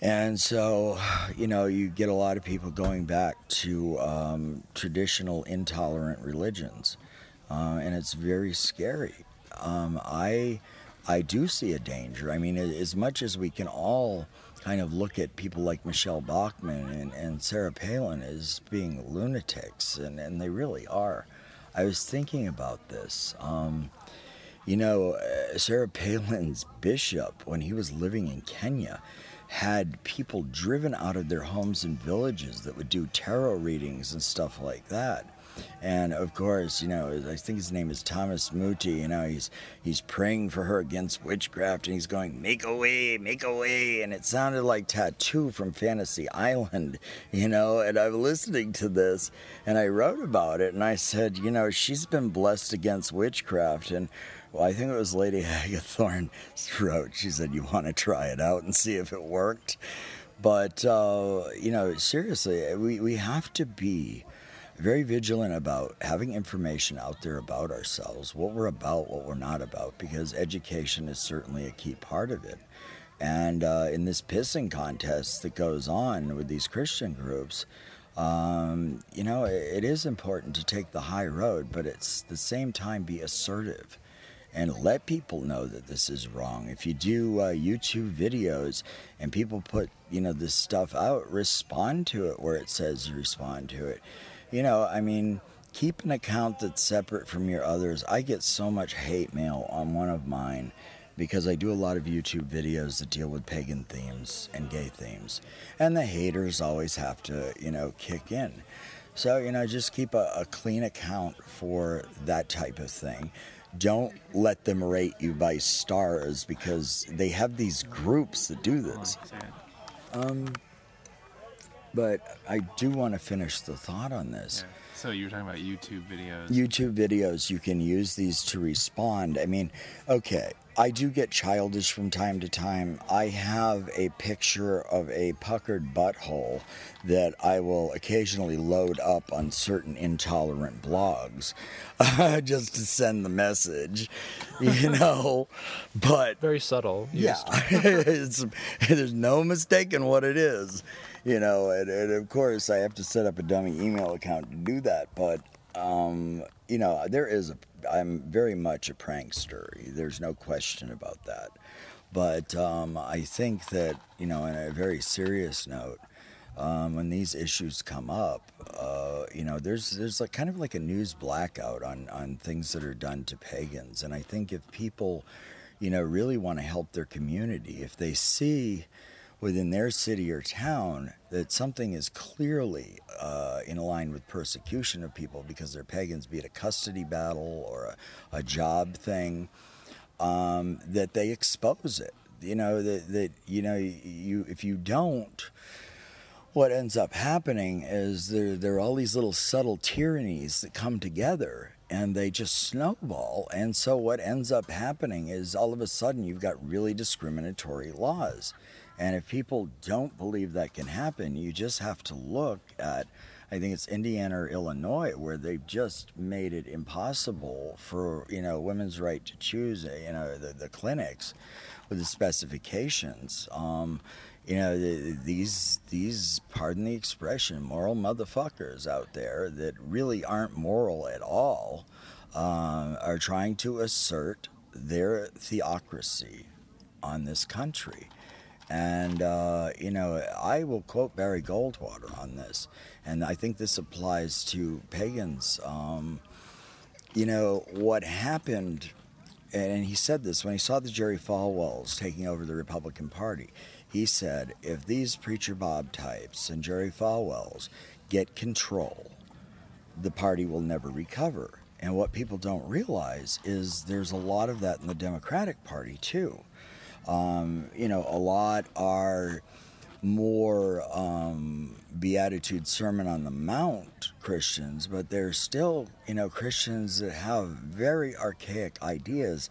And so, you know, you get a lot of people going back to um, traditional intolerant religions, uh, and it's very scary. Um, I, I do see a danger. I mean, as much as we can all kind of look at people like Michelle Bachmann and, and Sarah Palin as being lunatics, and, and they really are. I was thinking about this. Um, you know, uh, Sarah Palin's bishop, when he was living in Kenya, had people driven out of their homes and villages that would do tarot readings and stuff like that. And of course, you know, I think his name is Thomas Muthee. You know, he's he's praying for her against witchcraft, and he's going, "Make a way, make a way," and it sounded like Tattoo from Fantasy Island. You know, and I'm listening to this, and I wrote about it, and I said, you know, she's been blessed against witchcraft, and well, I think it was Lady Agathorn wrote. She said, "You want to try it out and see if it worked." But uh, you know, seriously, we we have to be very vigilant about having information out there about ourselves, what we're about, what we're not about, because education is certainly a key part of it. And uh, in this pissing contest that goes on with these Christian groups, um, you know, it, it is important to take the high road, but it's the same time be assertive and let people know that this is wrong. If you do uh, YouTube videos and people put, you know, this stuff out, respond to it where it says respond to it. You know, I mean, keep an account that's separate from your others. I get so much hate mail on one of mine because I do a lot of YouTube videos that deal with pagan themes and gay themes. And the haters always have to, you know, kick in. So, you know, just keep a, a clean account for that type of thing don't let them rate you by stars because they have these groups that do this. Um, but I do want to finish the thought on this. Yeah. So you were talking about YouTube videos. YouTube videos, you can use these to respond. I mean, okay, I do get childish from time to time. I have a picture of a puckered butthole that I will occasionally load up on certain intolerant blogs uh, just to send the message, you know. But Very subtle. yeah, it's, there's no mistaking what it is, you know. And, and of course, I have to set up a dummy email account to do that. But um, you know, there is a. I'm very much a prankster. There's no question about that. But um, I think that you know, in a very serious note, um, when these issues come up, uh, you know, there's there's like kind of like a news blackout on on things that are done to pagans, and I think if people, you know, really want to help their community, if they see within their city or town that something is clearly uh, in line with persecution of people because they're pagans, be it a custody battle or a, a job thing, um, that they expose it. you know that that you know you if you don't what ends up happening is there there are all these little subtle tyrannies that come together and they just snowball and so what ends up happening is all of a sudden you've got really discriminatory laws and if people don't believe that can happen you just have to look at I think it's Indiana or Illinois where they've just made it impossible for you know women's right to choose you know the, the clinics with the specifications. Um, you know the, these these pardon the expression moral motherfuckers out there that really aren't moral at all um, are trying to assert their theocracy on this country. And, uh, you know, I will quote Barry Goldwater on this, and I think this applies to pagans. Um, you know, what happened, and he said this when he saw the Jerry Falwells taking over the Republican Party. He said, if these Preacher Bob types and Jerry Falwells get control, the party will never recover. And what people don't realize is there's a lot of that in the Democratic Party, too. Um, you know, a lot are more um, Beatitude Sermon on the Mount Christians, but they're still, you know, Christians that have very archaic ideas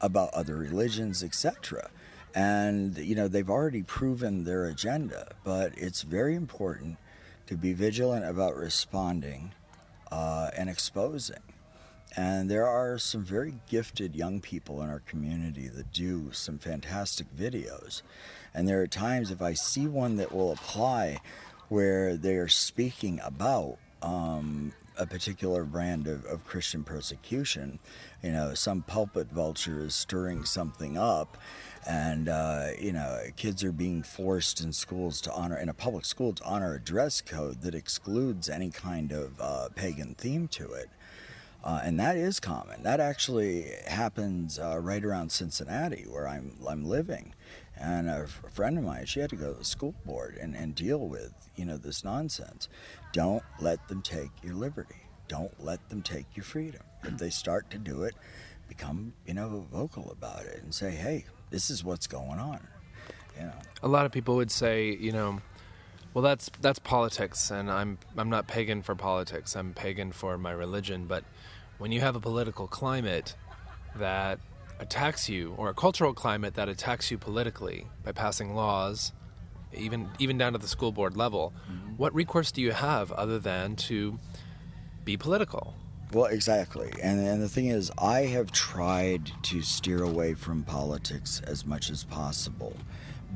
about other religions, etc. And, you know, they've already proven their agenda, but it's very important to be vigilant about responding uh, and exposing. And there are some very gifted young people in our community that do some fantastic videos. And there are times if I see one that will apply where they are speaking about um, a particular brand of, of Christian persecution, you know, some pulpit vulture is stirring something up. And, uh, you know, kids are being forced in schools to honor, in a public school, to honor a dress code that excludes any kind of uh, pagan theme to it. Uh, and that is common. That actually happens uh, right around Cincinnati, where I'm I'm living. And a, f- a friend of mine, she had to go to the school board and, and deal with you know this nonsense. Don't let them take your liberty. Don't let them take your freedom. If they start to do it, become you know vocal about it and say, hey, this is what's going on. You know. A lot of people would say, you know, well, that's that's politics, and I'm I'm not pagan for politics. I'm pagan for my religion. But when you have a political climate that attacks you, or a cultural climate that attacks you politically by passing laws, even even down to the school board level, mm-hmm. what recourse do you have other than to be political? Well, exactly. And, and the thing is, I have tried to steer away from politics as much as possible.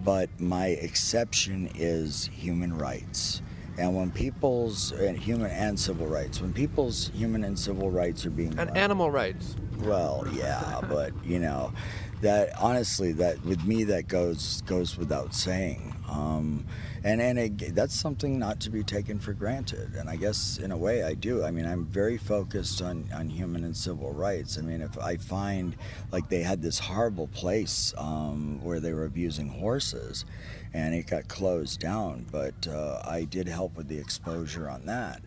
But my exception is human rights. And when people's and human and civil rights, when people's human and civil rights are being And animal rights. well, yeah, but you know, that honestly, that with me, that goes goes without saying. Um, and and it, that's something not to be taken for granted. And I guess in a way, I do. I mean, I'm very focused on on human and civil rights. I mean, if I find like they had this horrible place um, where they were abusing horses, and it got closed down, but uh, I did help with the exposure on that.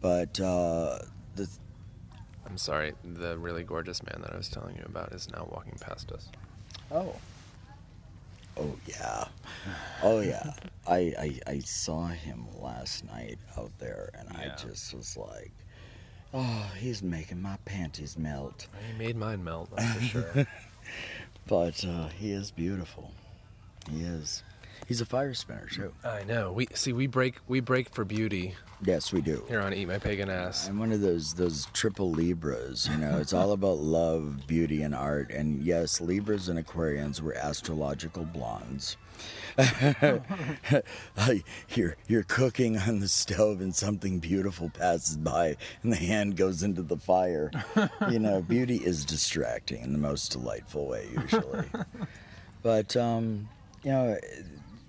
But uh, the I'm sorry, the really gorgeous man that I was telling you about is now walking past us. Oh. Oh yeah. Oh yeah. I, I I saw him last night out there and Yeah. I just was like Oh, he's making my panties melt. He made mine melt, that's for sure. But uh, he is beautiful. He is. He's a fire spinner too. I know. We see we break we break for beauty Yes, we do. here on Eat My Pagan Ass. I'm one of those those triple Libras, you know. It's all about love, beauty, and art. And yes, Libras and Aquarians were astrological blondes. you're you're cooking on the stove and something beautiful passes by and the hand goes into the fire. You know, beauty is distracting in the most delightful way usually. But um, you know,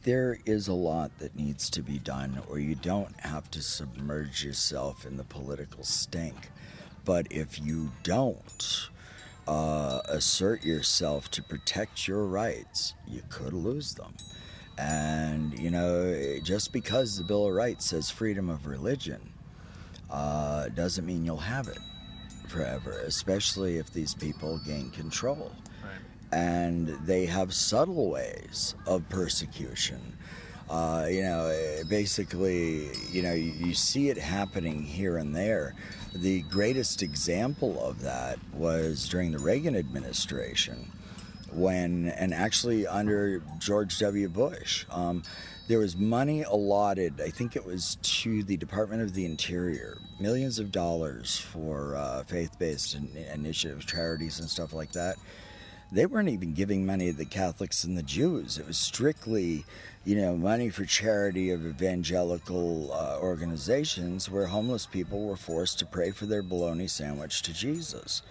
there is a lot that needs to be done, or you don't have to submerge yourself in the political stink. But if you don't uh, assert yourself to protect your rights, you could lose them. And, you know, just because the Bill of Rights says freedom of religion uh, doesn't mean you'll have it forever, especially if these people gain control. And they have subtle ways of persecution. Uh, you know, eh, basically, you know, you, you see it happening here and there. The greatest example of that was during the Reagan administration when, and actually under George W. Bush, um, there was money allotted, I think it was to the Department of the Interior, millions of dollars for uh, faith based in- initiatives, charities, and stuff like that. They weren't even giving money to the Catholics and the Jews. It was strictly, you know, money for charity of evangelical uh, organizations where homeless people were forced to pray for their bologna sandwich to Jesus.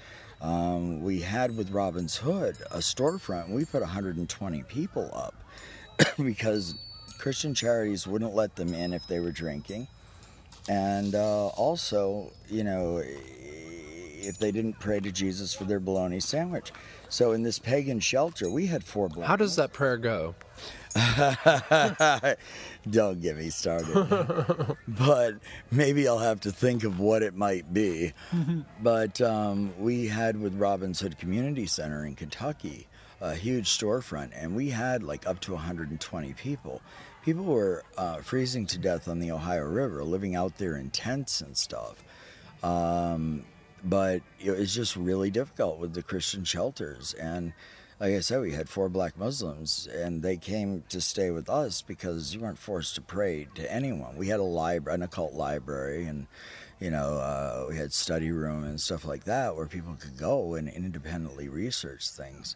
Um, we had with Robin's Hood a storefront, we put 120 people up because Christian charities wouldn't let them in if they were drinking. And uh, also, you know, if they didn't pray to Jesus for their bologna sandwich. So in this pagan shelter, we had four black. How does that prayer go? Don't get me started. but maybe I'll have to think of what it might be. but um, we had with Robins Hood Community Center in Kentucky a huge storefront, and we had like up to 120 people. People were uh, freezing to death on the Ohio River, living out there in tents and stuff. Um, but it was just really difficult with the Christian shelters. And like I said, we had four black Muslims, and they came to stay with us because you weren't forced to pray to anyone. We had a library, an occult library, and you know, uh, we had study room and stuff like that where people could go and independently research things.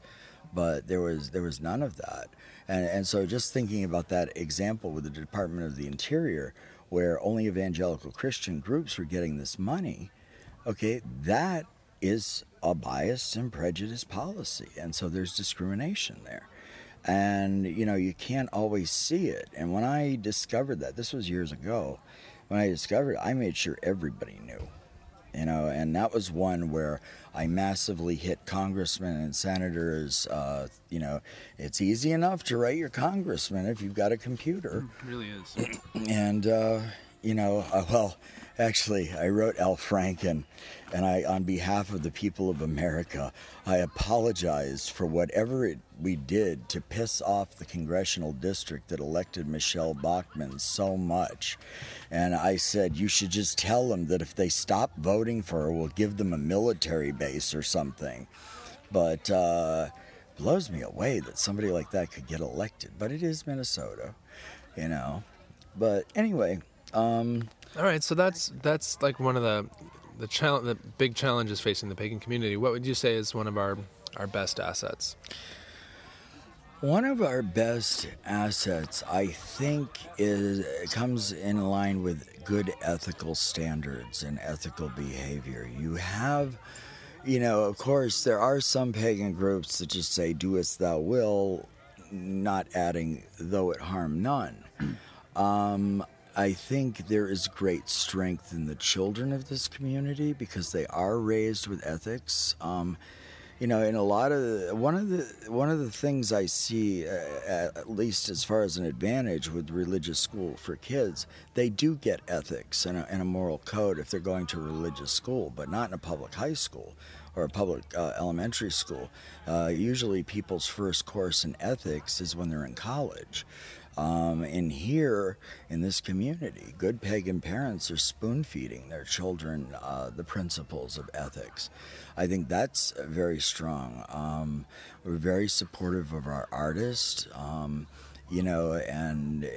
But there was there was none of that, and and so just thinking about that example with the Department of the Interior, where only evangelical Christian groups were getting this money, okay, that is a biased and prejudiced policy. And so there's discrimination there. And, you know, you can't always see it. And when I discovered that, this was years ago, when I discovered it, I made sure everybody knew. You know, and that was one where I massively hit congressmen and senators. Uh, you know, it's easy enough to write your congressman if you've got a computer. It really is. And, uh, you know, uh, well, actually, I wrote Al Franken, and I, on behalf of the people of America, I apologize for whatever it, we did to piss off the congressional district that elected Michelle Bachmann so much. And I said, you should just tell them that if they stop voting for her, we'll give them a military base or something. But, uh, blows me away that somebody like that could get elected. But it is Minnesota, you know. But anyway, um, All right, so that's that's like one of the the challenge, the big challenges facing the pagan community. What would you say is one of our our best assets? One of our best assets, I think, is comes in line with good ethical standards and ethical behavior. You have, you know, of course, there are some pagan groups that just say, "Do as thou will," not adding "though it harm none." Um, I think there is great strength in the children of this community because they are raised with ethics. Um, you know, in a lot of the, one of the one of the things I see, uh, at least as far as an advantage with religious school for kids, they do get ethics and a, and a moral code if they're going to religious school, but not in a public high school or a public uh, elementary school. Uh, usually, people's first course in ethics is when they're in college. Um, and here in this community, good pagan parents are spoon feeding their children uh, the principles of ethics. I think that's very strong. Um, we're very supportive of our artists, um, you know, and. uh,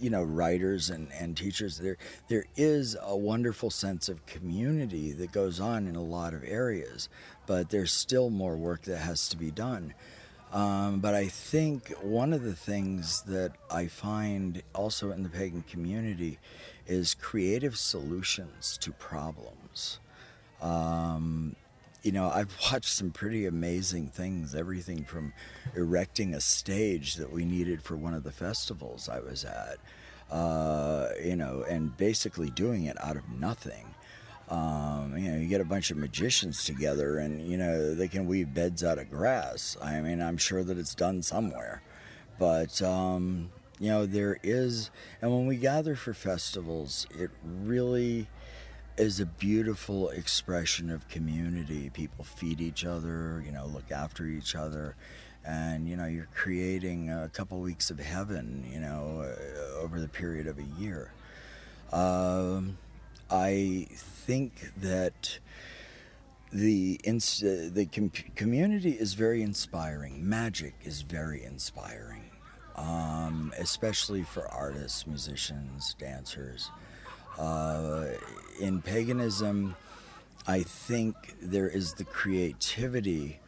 you know, writers and, and teachers. There, there is a wonderful sense of community that goes on in a lot of areas, but there's still more work that has to be done. Um, but I think one of the things that I find also in the pagan community is creative solutions to problems. Um, you know, I've watched some pretty amazing things, everything from erecting a stage that we needed for one of the festivals I was at, uh, you know, and basically doing it out of nothing. Um, you know, you get a bunch of magicians together and, you know, they can weave beds out of grass. I mean, I'm sure that it's done somewhere. But, um, you know, there is, and when we gather for festivals, it really, is a beautiful expression of community. People feed each other, you know, look after each other, and you know, you're creating a couple weeks of heaven, you know, over the period of a year. Um, I think that the ins- uh, the com- community is very inspiring. Magic is very inspiring, um, especially for artists, musicians, dancers. Uh, in paganism, I think there is the creativity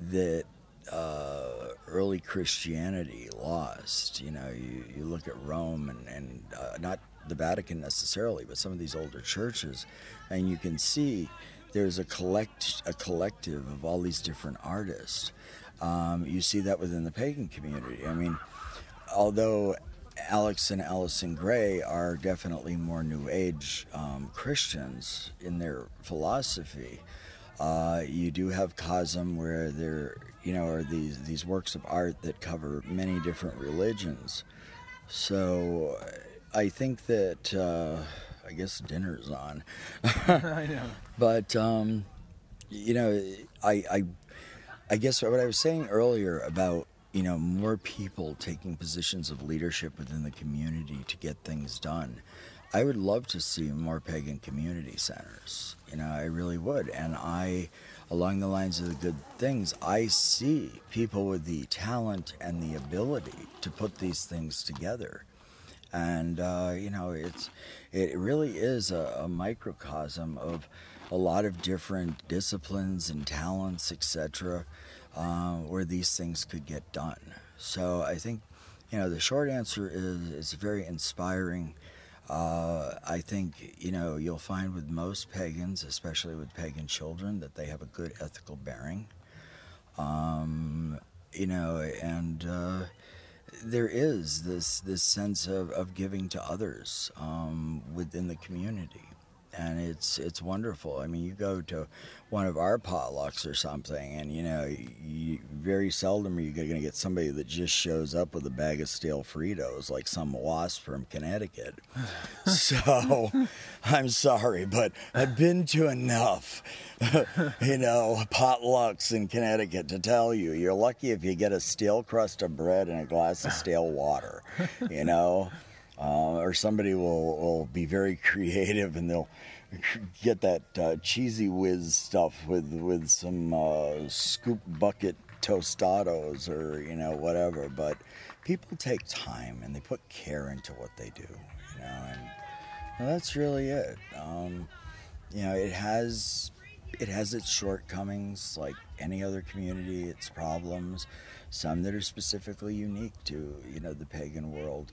that uh, early Christianity lost. You know, you, you look at Rome and, and uh, not the Vatican necessarily, but some of these older churches, and you can see there's a collect a collective of all these different artists. Um, you see that within the pagan community. I mean, although Alex and Allyson Grey are definitely more New Age um, Christians in their philosophy. Uh, you do have Cosm, where there, you know, are these these works of art that cover many different religions. So, I think that uh, guess dinner's on. I know. But um, you know, I, I I guess what I was saying earlier about you know more people taking positions of leadership within the community to get things done. I would love to see more pagan community centers. You know, I really would. And I, along the lines of the good things, I see people with the talent and the ability to put these things together and uh, you know it's it really is a, a, microcosm of a lot of different disciplines and talents etc uh, where these things could get done so i think you know the short answer is it's very inspiring uh, I think you know you'll find with most pagans, especially with pagan children, that they have a good ethical bearing. Um, you know, and uh, there is this this sense of, of giving to others um, within the community and it's it's wonderful. I mean, you go to one of our potlucks or something, and you know, you, very seldom are you going to get somebody that just shows up with a bag of stale Fritos, like some wasp from Connecticut. so, I'm sorry, but I've been to enough, you know, potlucks in Connecticut to tell you you're lucky if you get a stale crust of bread and a glass of stale water, you know. Uh, or somebody will, will be very creative and they'll get that uh, cheesy whiz stuff with with some uh, scoop bucket tostados or you know whatever. But people take time and they put care into what they do, you know, and well, that's really it. Um, you know, it has it has its shortcomings like any other community, its problems, some that are specifically unique to you know the pagan world.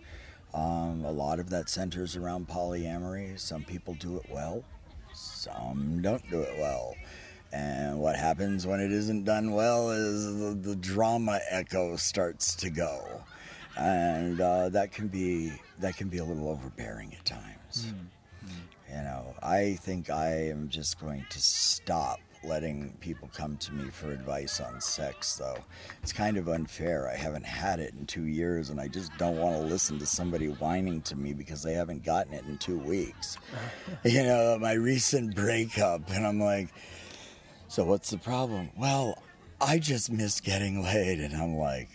Um, a lot of that centers around polyamory. Some people do it well, some don't do it well. And what happens when it isn't done well is the, the drama echo starts to go, and uh, that can be that can be a little overbearing at times. Mm-hmm. You know, I think I am just going to stop letting people come to me for advice on sex, though. It's kind of unfair. I haven't had it in two years, and I just don't want to listen to somebody whining to me because they haven't gotten it in two weeks. you know, my recent breakup, and I'm like, so what's the problem? Well, I just miss getting laid, and I'm like,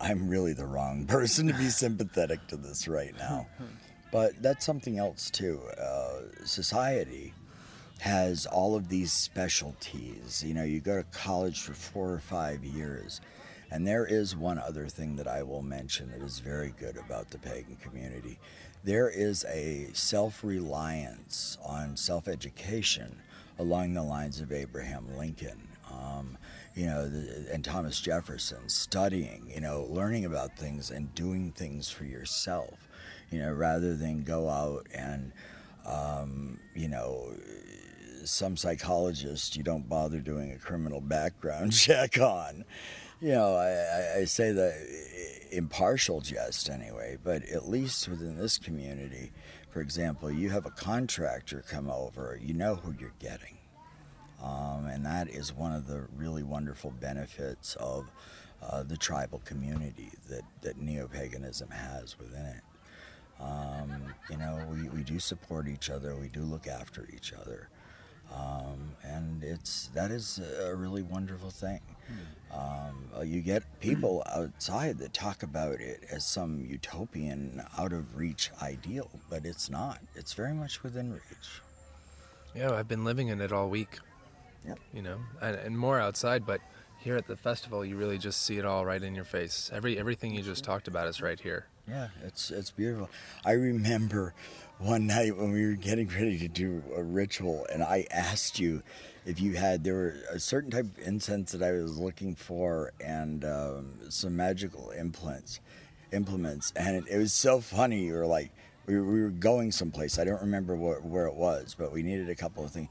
I'm really the wrong person to be sympathetic to this right now. But that's something else too. Uh, society has all of these specialties. You know, you go to college for four or five years. And there is one other thing that I will mention that is very good about the pagan community. There is a self reliance on self education along the lines of Abraham Lincoln. Um, you know, the, and Thomas Jefferson, studying, you know, learning about things and doing things for yourself, you know, rather than go out and, um, you know, some psychologists you don't bother doing a criminal background check on. You know, I, I say that impartial jest anyway, but at least within this community, for example, you have a contractor come over, you know who you're getting. Um, and that is one of the really wonderful benefits of uh, the tribal community that, that neo paganism has within it. Um, you know, we, we do support each other. We do look after each other. Um, and it's that is a really wonderful thing. Um, uh, you get people outside that talk about it as some utopian, out of reach ideal, but it's not. It's very much within reach. Yeah, I've been living in it all week. Yep. You know, and, and more outside, but here at the festival, you really just see it all right in your face. Every everything you just talked about is right here. Yeah, it's it's beautiful. I remember one night when we were getting ready to do a ritual, and I asked you if you had there were a certain type of incense that I was looking for, and um, some magical implements, implements, and it, it was so funny. You were like, we were, we were going someplace. I don't remember what, where it was, but we needed a couple of things.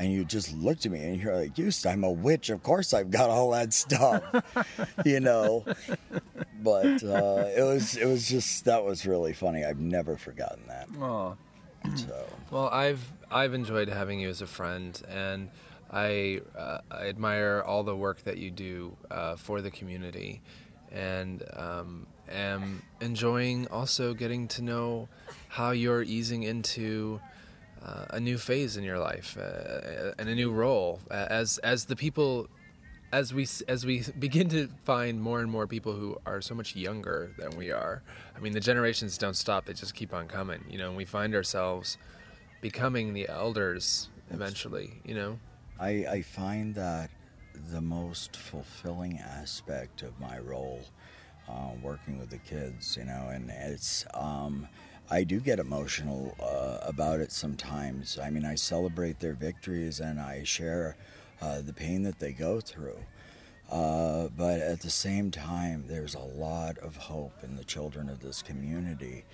And you just looked at me and you're like, Just, I'm a witch. Of course I've got all that stuff, you know. But uh, it was it was just that was really funny. I've never forgotten that. Oh, So Well, I've I've enjoyed having you as a friend, and I uh, I admire all the work that you do uh, for the community, and um, am enjoying also getting to know how you're easing into. Uh, a new phase in your life uh, and a new role uh, as as the people as we as we begin to find more and more people who are so much younger than we are. I mean, the generations don't stop; they just keep on coming. You know, and we find ourselves becoming the elders eventually. You know, I, I find that the most fulfilling aspect of my role uh, working with the kids, you know, and it's, um, I do get emotional uh, about it sometimes. I mean, I celebrate their victories and I share uh, the pain that they go through. Uh, but at the same time, there's a lot of hope in the children of this community.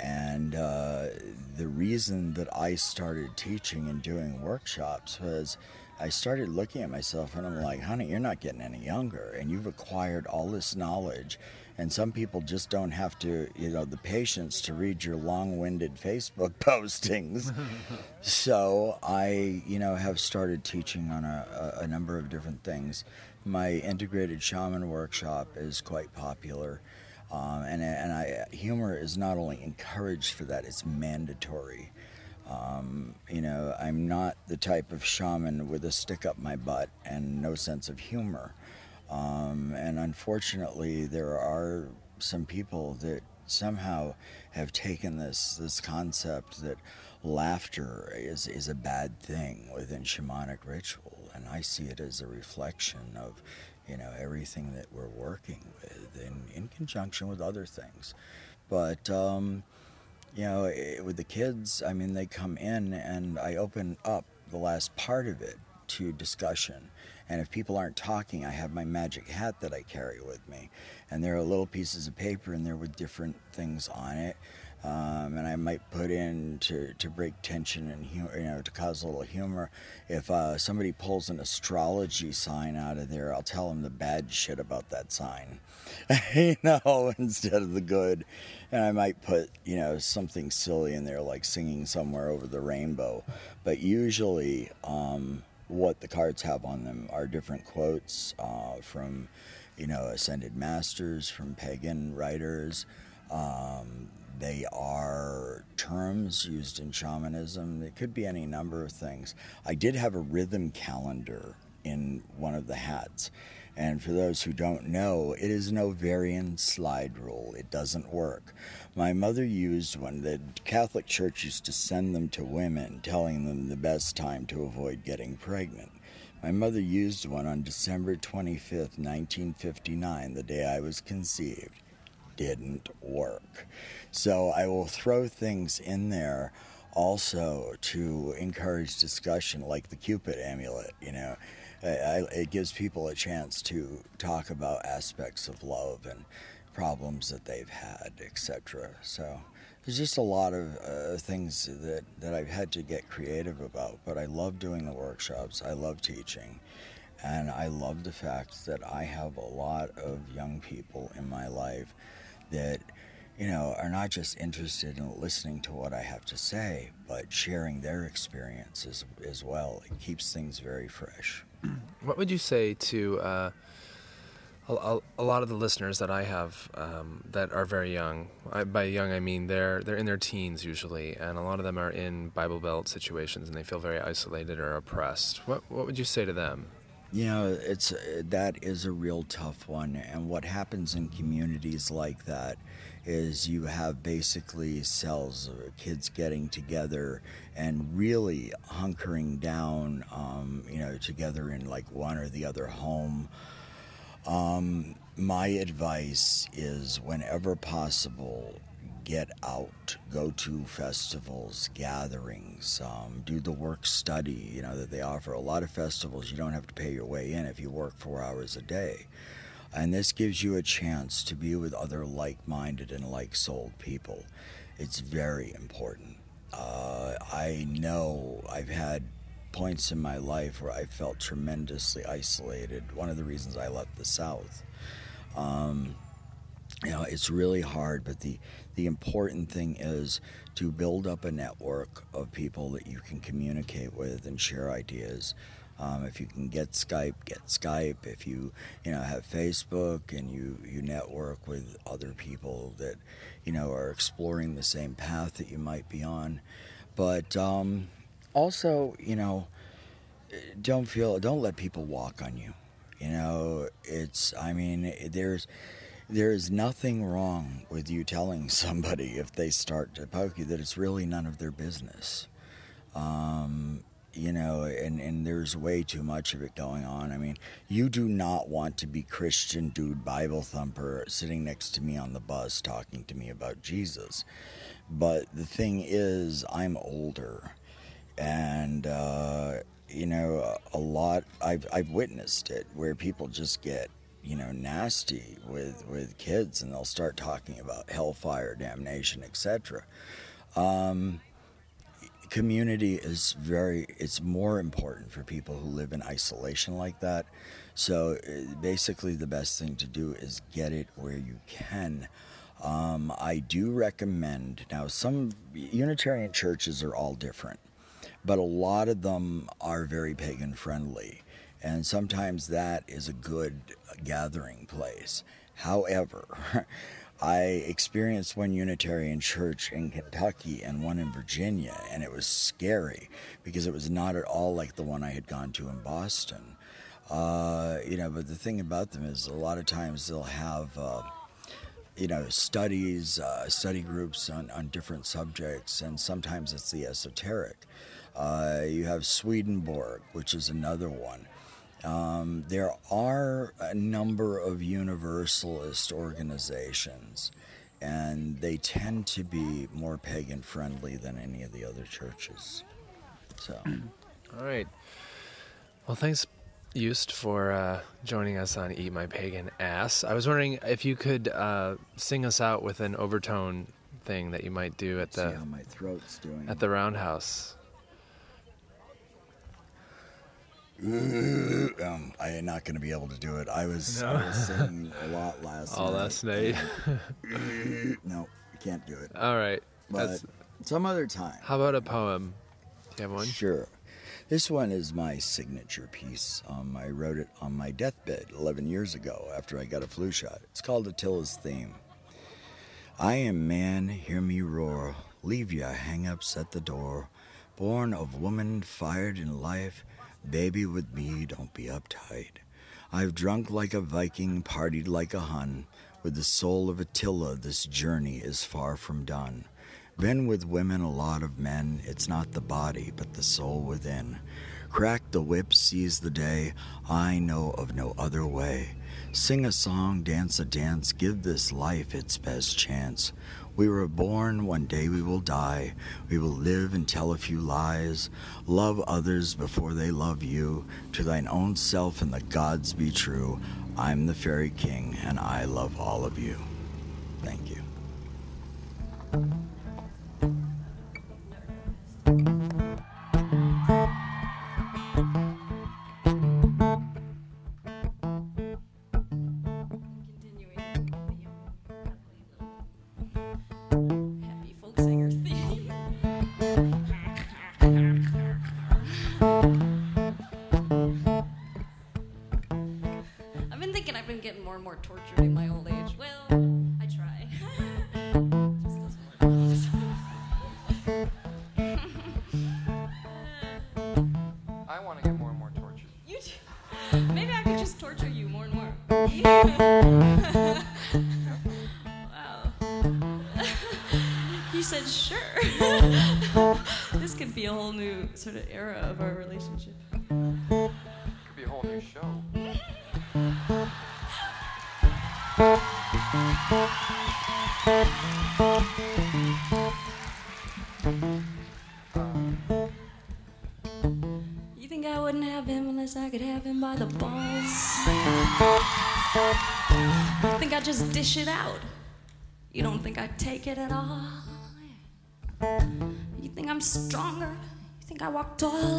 And uh, the reason that I started teaching and doing workshops was I started looking at myself and I'm like, honey, you're not getting any younger and you've acquired all this knowledge. And some people just don't have to, you know, the patience to read your long winded Facebook postings. so I, you know, have started teaching on a, a, number of different things. My integrated shaman workshop is quite popular. Um, and and I, humor is not only encouraged for that; it's mandatory. Um, you know, I'm not the type of shaman with a stick up my butt and no sense of humor. Um, and unfortunately, there are some people that somehow have taken this this concept that laughter is is a bad thing within shamanic ritual, and I see it as a reflection of you know everything that we're working with in, in conjunction with other things. But um, you know, eh, with the kids, I mean, they come in and I open up the last part of it to discussion. And if people aren't talking, I have my magic hat that I carry with me. And there are little pieces of paper in there with different things on it. Um, and I might put in to, to break tension and hu- you know to cause a little humor. If uh, somebody pulls an astrology sign out of there, I'll tell them the bad shit about that sign, you know, instead of the good. And I might put you know something silly in there like singing somewhere over the rainbow. But usually, um, what the cards have on them are different quotes uh, from you know ascended masters, from pagan writers. Um, they are terms used in shamanism. It could be any number of things. I did have a rhythm calendar in one of the hats. And for those who don't know, it is an ovarian slide rule. It doesn't work. My mother used one. The Catholic Church used to send them to women, telling them the best time to avoid getting pregnant. My mother used one on December 25th, 1959, the day I was conceived didn't work. So I will throw things in there also to encourage discussion, like the Cupid amulet. You know, I, it gives people a chance to talk about aspects of love and problems that they've had, etc. So there's just a lot of uh, things that, that I've had to get creative about. But I love doing the workshops. I love teaching. And I love the fact that I have a lot of young people in my life that, you know, are not just interested in listening to what I have to say, but sharing their experiences as well. It keeps things very fresh. what would you say to uh, a, a, lot of the listeners that I have um, that are very young. I, by young, I mean they're they're in their teens usually, and a lot of them are in Bible Belt situations, and they feel very isolated or oppressed. What what would you say to them? You know, it's that is a real tough one, and what happens in communities like that is you have basically cells of kids getting together and really hunkering down, um, you know, together in like one or the other home. Um, my advice is whenever possible, get out, go to festivals, gatherings, um, do the work study, you know, that they offer. A lot of festivals, you don't have to pay your way in if you work four hours a day. And this gives you a chance to be with other like minded and like souled people. It's very important. Uh, I know I've had points in my life where I felt tremendously isolated. One of the reasons I left the South. Um, you know, it's really hard, but the, the important thing is to build up a network of people that you can communicate with and share ideas. Um, if you can get Skype, get Skype. If you you know have Facebook and you you network with other people that you know are exploring the same path that you might be on, but um, also you know don't feel don't let people walk on you. You know it's I mean there's there is nothing wrong with you telling somebody if they start to poke you that it's really none of their business. Um, you know, and, and there's way too much of it going on. I mean, you do not want to be Christian dude Bible thumper sitting next to me on the bus talking to me about Jesus. But the thing is, I'm older, and uh, you know, a lot. I've I've witnessed it where people just get you know nasty with with kids, and they'll start talking about hellfire, damnation, etc. Um, community is very it's more important for people who live in isolation like that. So uh, basically the best thing to do is get it where you can. Um, i do recommend now some unitarian churches are all different but a lot of them are very pagan friendly. And sometimes that is a good gathering place. However I experienced one Unitarian church in Kentucky and one in Virginia, and it was scary because it was not at all like the one I had gone to in Boston. Uh, you know, but the thing about them is a lot of times they'll have, uh, you know, studies, uh, study groups on, on different subjects, and sometimes it's the esoteric. Uh, you have Swedenborg, which is another one. Um, there are a number of universalist organizations, and they tend to be more pagan friendly than any of the other churches. So, All right. Well, thanks, Eust, for uh, joining us on Eat My Pagan Ass. I was wondering if you could uh, sing us out with an overtone thing that you might do at see the how my throat's doing. at the Roundhouse. um, I am not going to be able to do it. I was, No. I was singing a lot last All night. last night. no, can't do it. All right. But That's, some other time. how about a poem? Do you have one? Sure. This one is my signature piece. Um, I wrote it on my deathbed 11 years ago after I got a flu shot. It's called Attila's Theme. I am man, hear me roar. Leave ya hang ups at the door. Born of woman, fired in life. Baby with me, don't be uptight. I've drunk like a Viking, partied like a Hun. With the soul of Attila, this journey is far from done. Been with women, a lot of men. It's not the body, but the soul within. Crack the whip, seize the day. I know of no other way. Sing a song, dance a dance, give this life its best chance. We were born, one day we will die. We will live and tell a few lies. Love others before they love you. To thine own self and the gods be true. I'm the fairy king, and I love all of you. Thank you. You think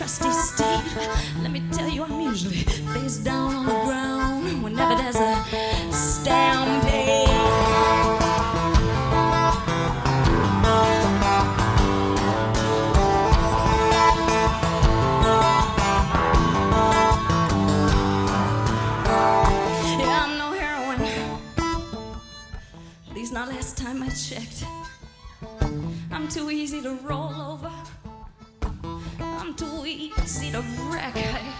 trusty steed. Let me tell you, I'm usually face down on the ground whenever there's a stampede. Not last time I checked. I'm too easy to roll too easy to wreck. I,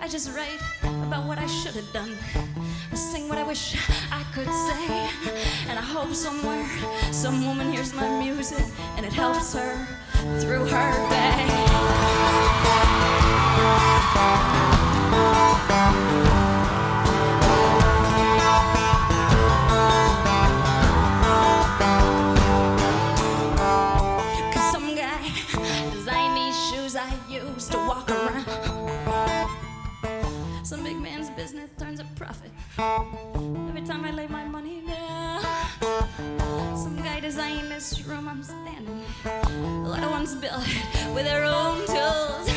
I just write about what I should have done. I sing what I wish I could say. And I hope somewhere some woman hears my music and it helps her through her day. Business turns a profit every time I lay my money down. Some guy designed this room I'm standing. A lot of ones built it with their own tools.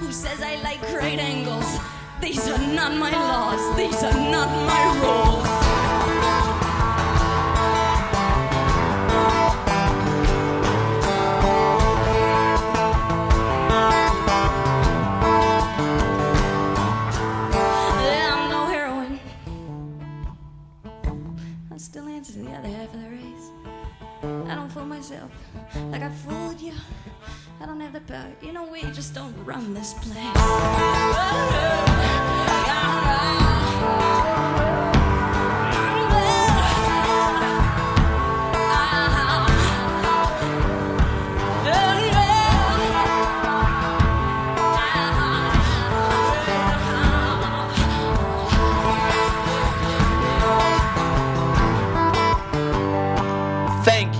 Who says I like great angles? These are not my laws, these are not my rules. The other half of the race. I don't fool myself like I fooled you. I don't have the power. You know, we just don't run this place. Thank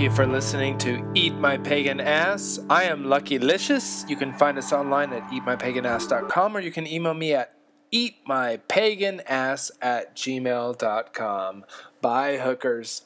you for listening to Eat My Pagan Ass. I am Lucky Licious. You can find us online at eatmypaganass.com or you can email me at eatmypaganass at gmail.com. Bye, hookers.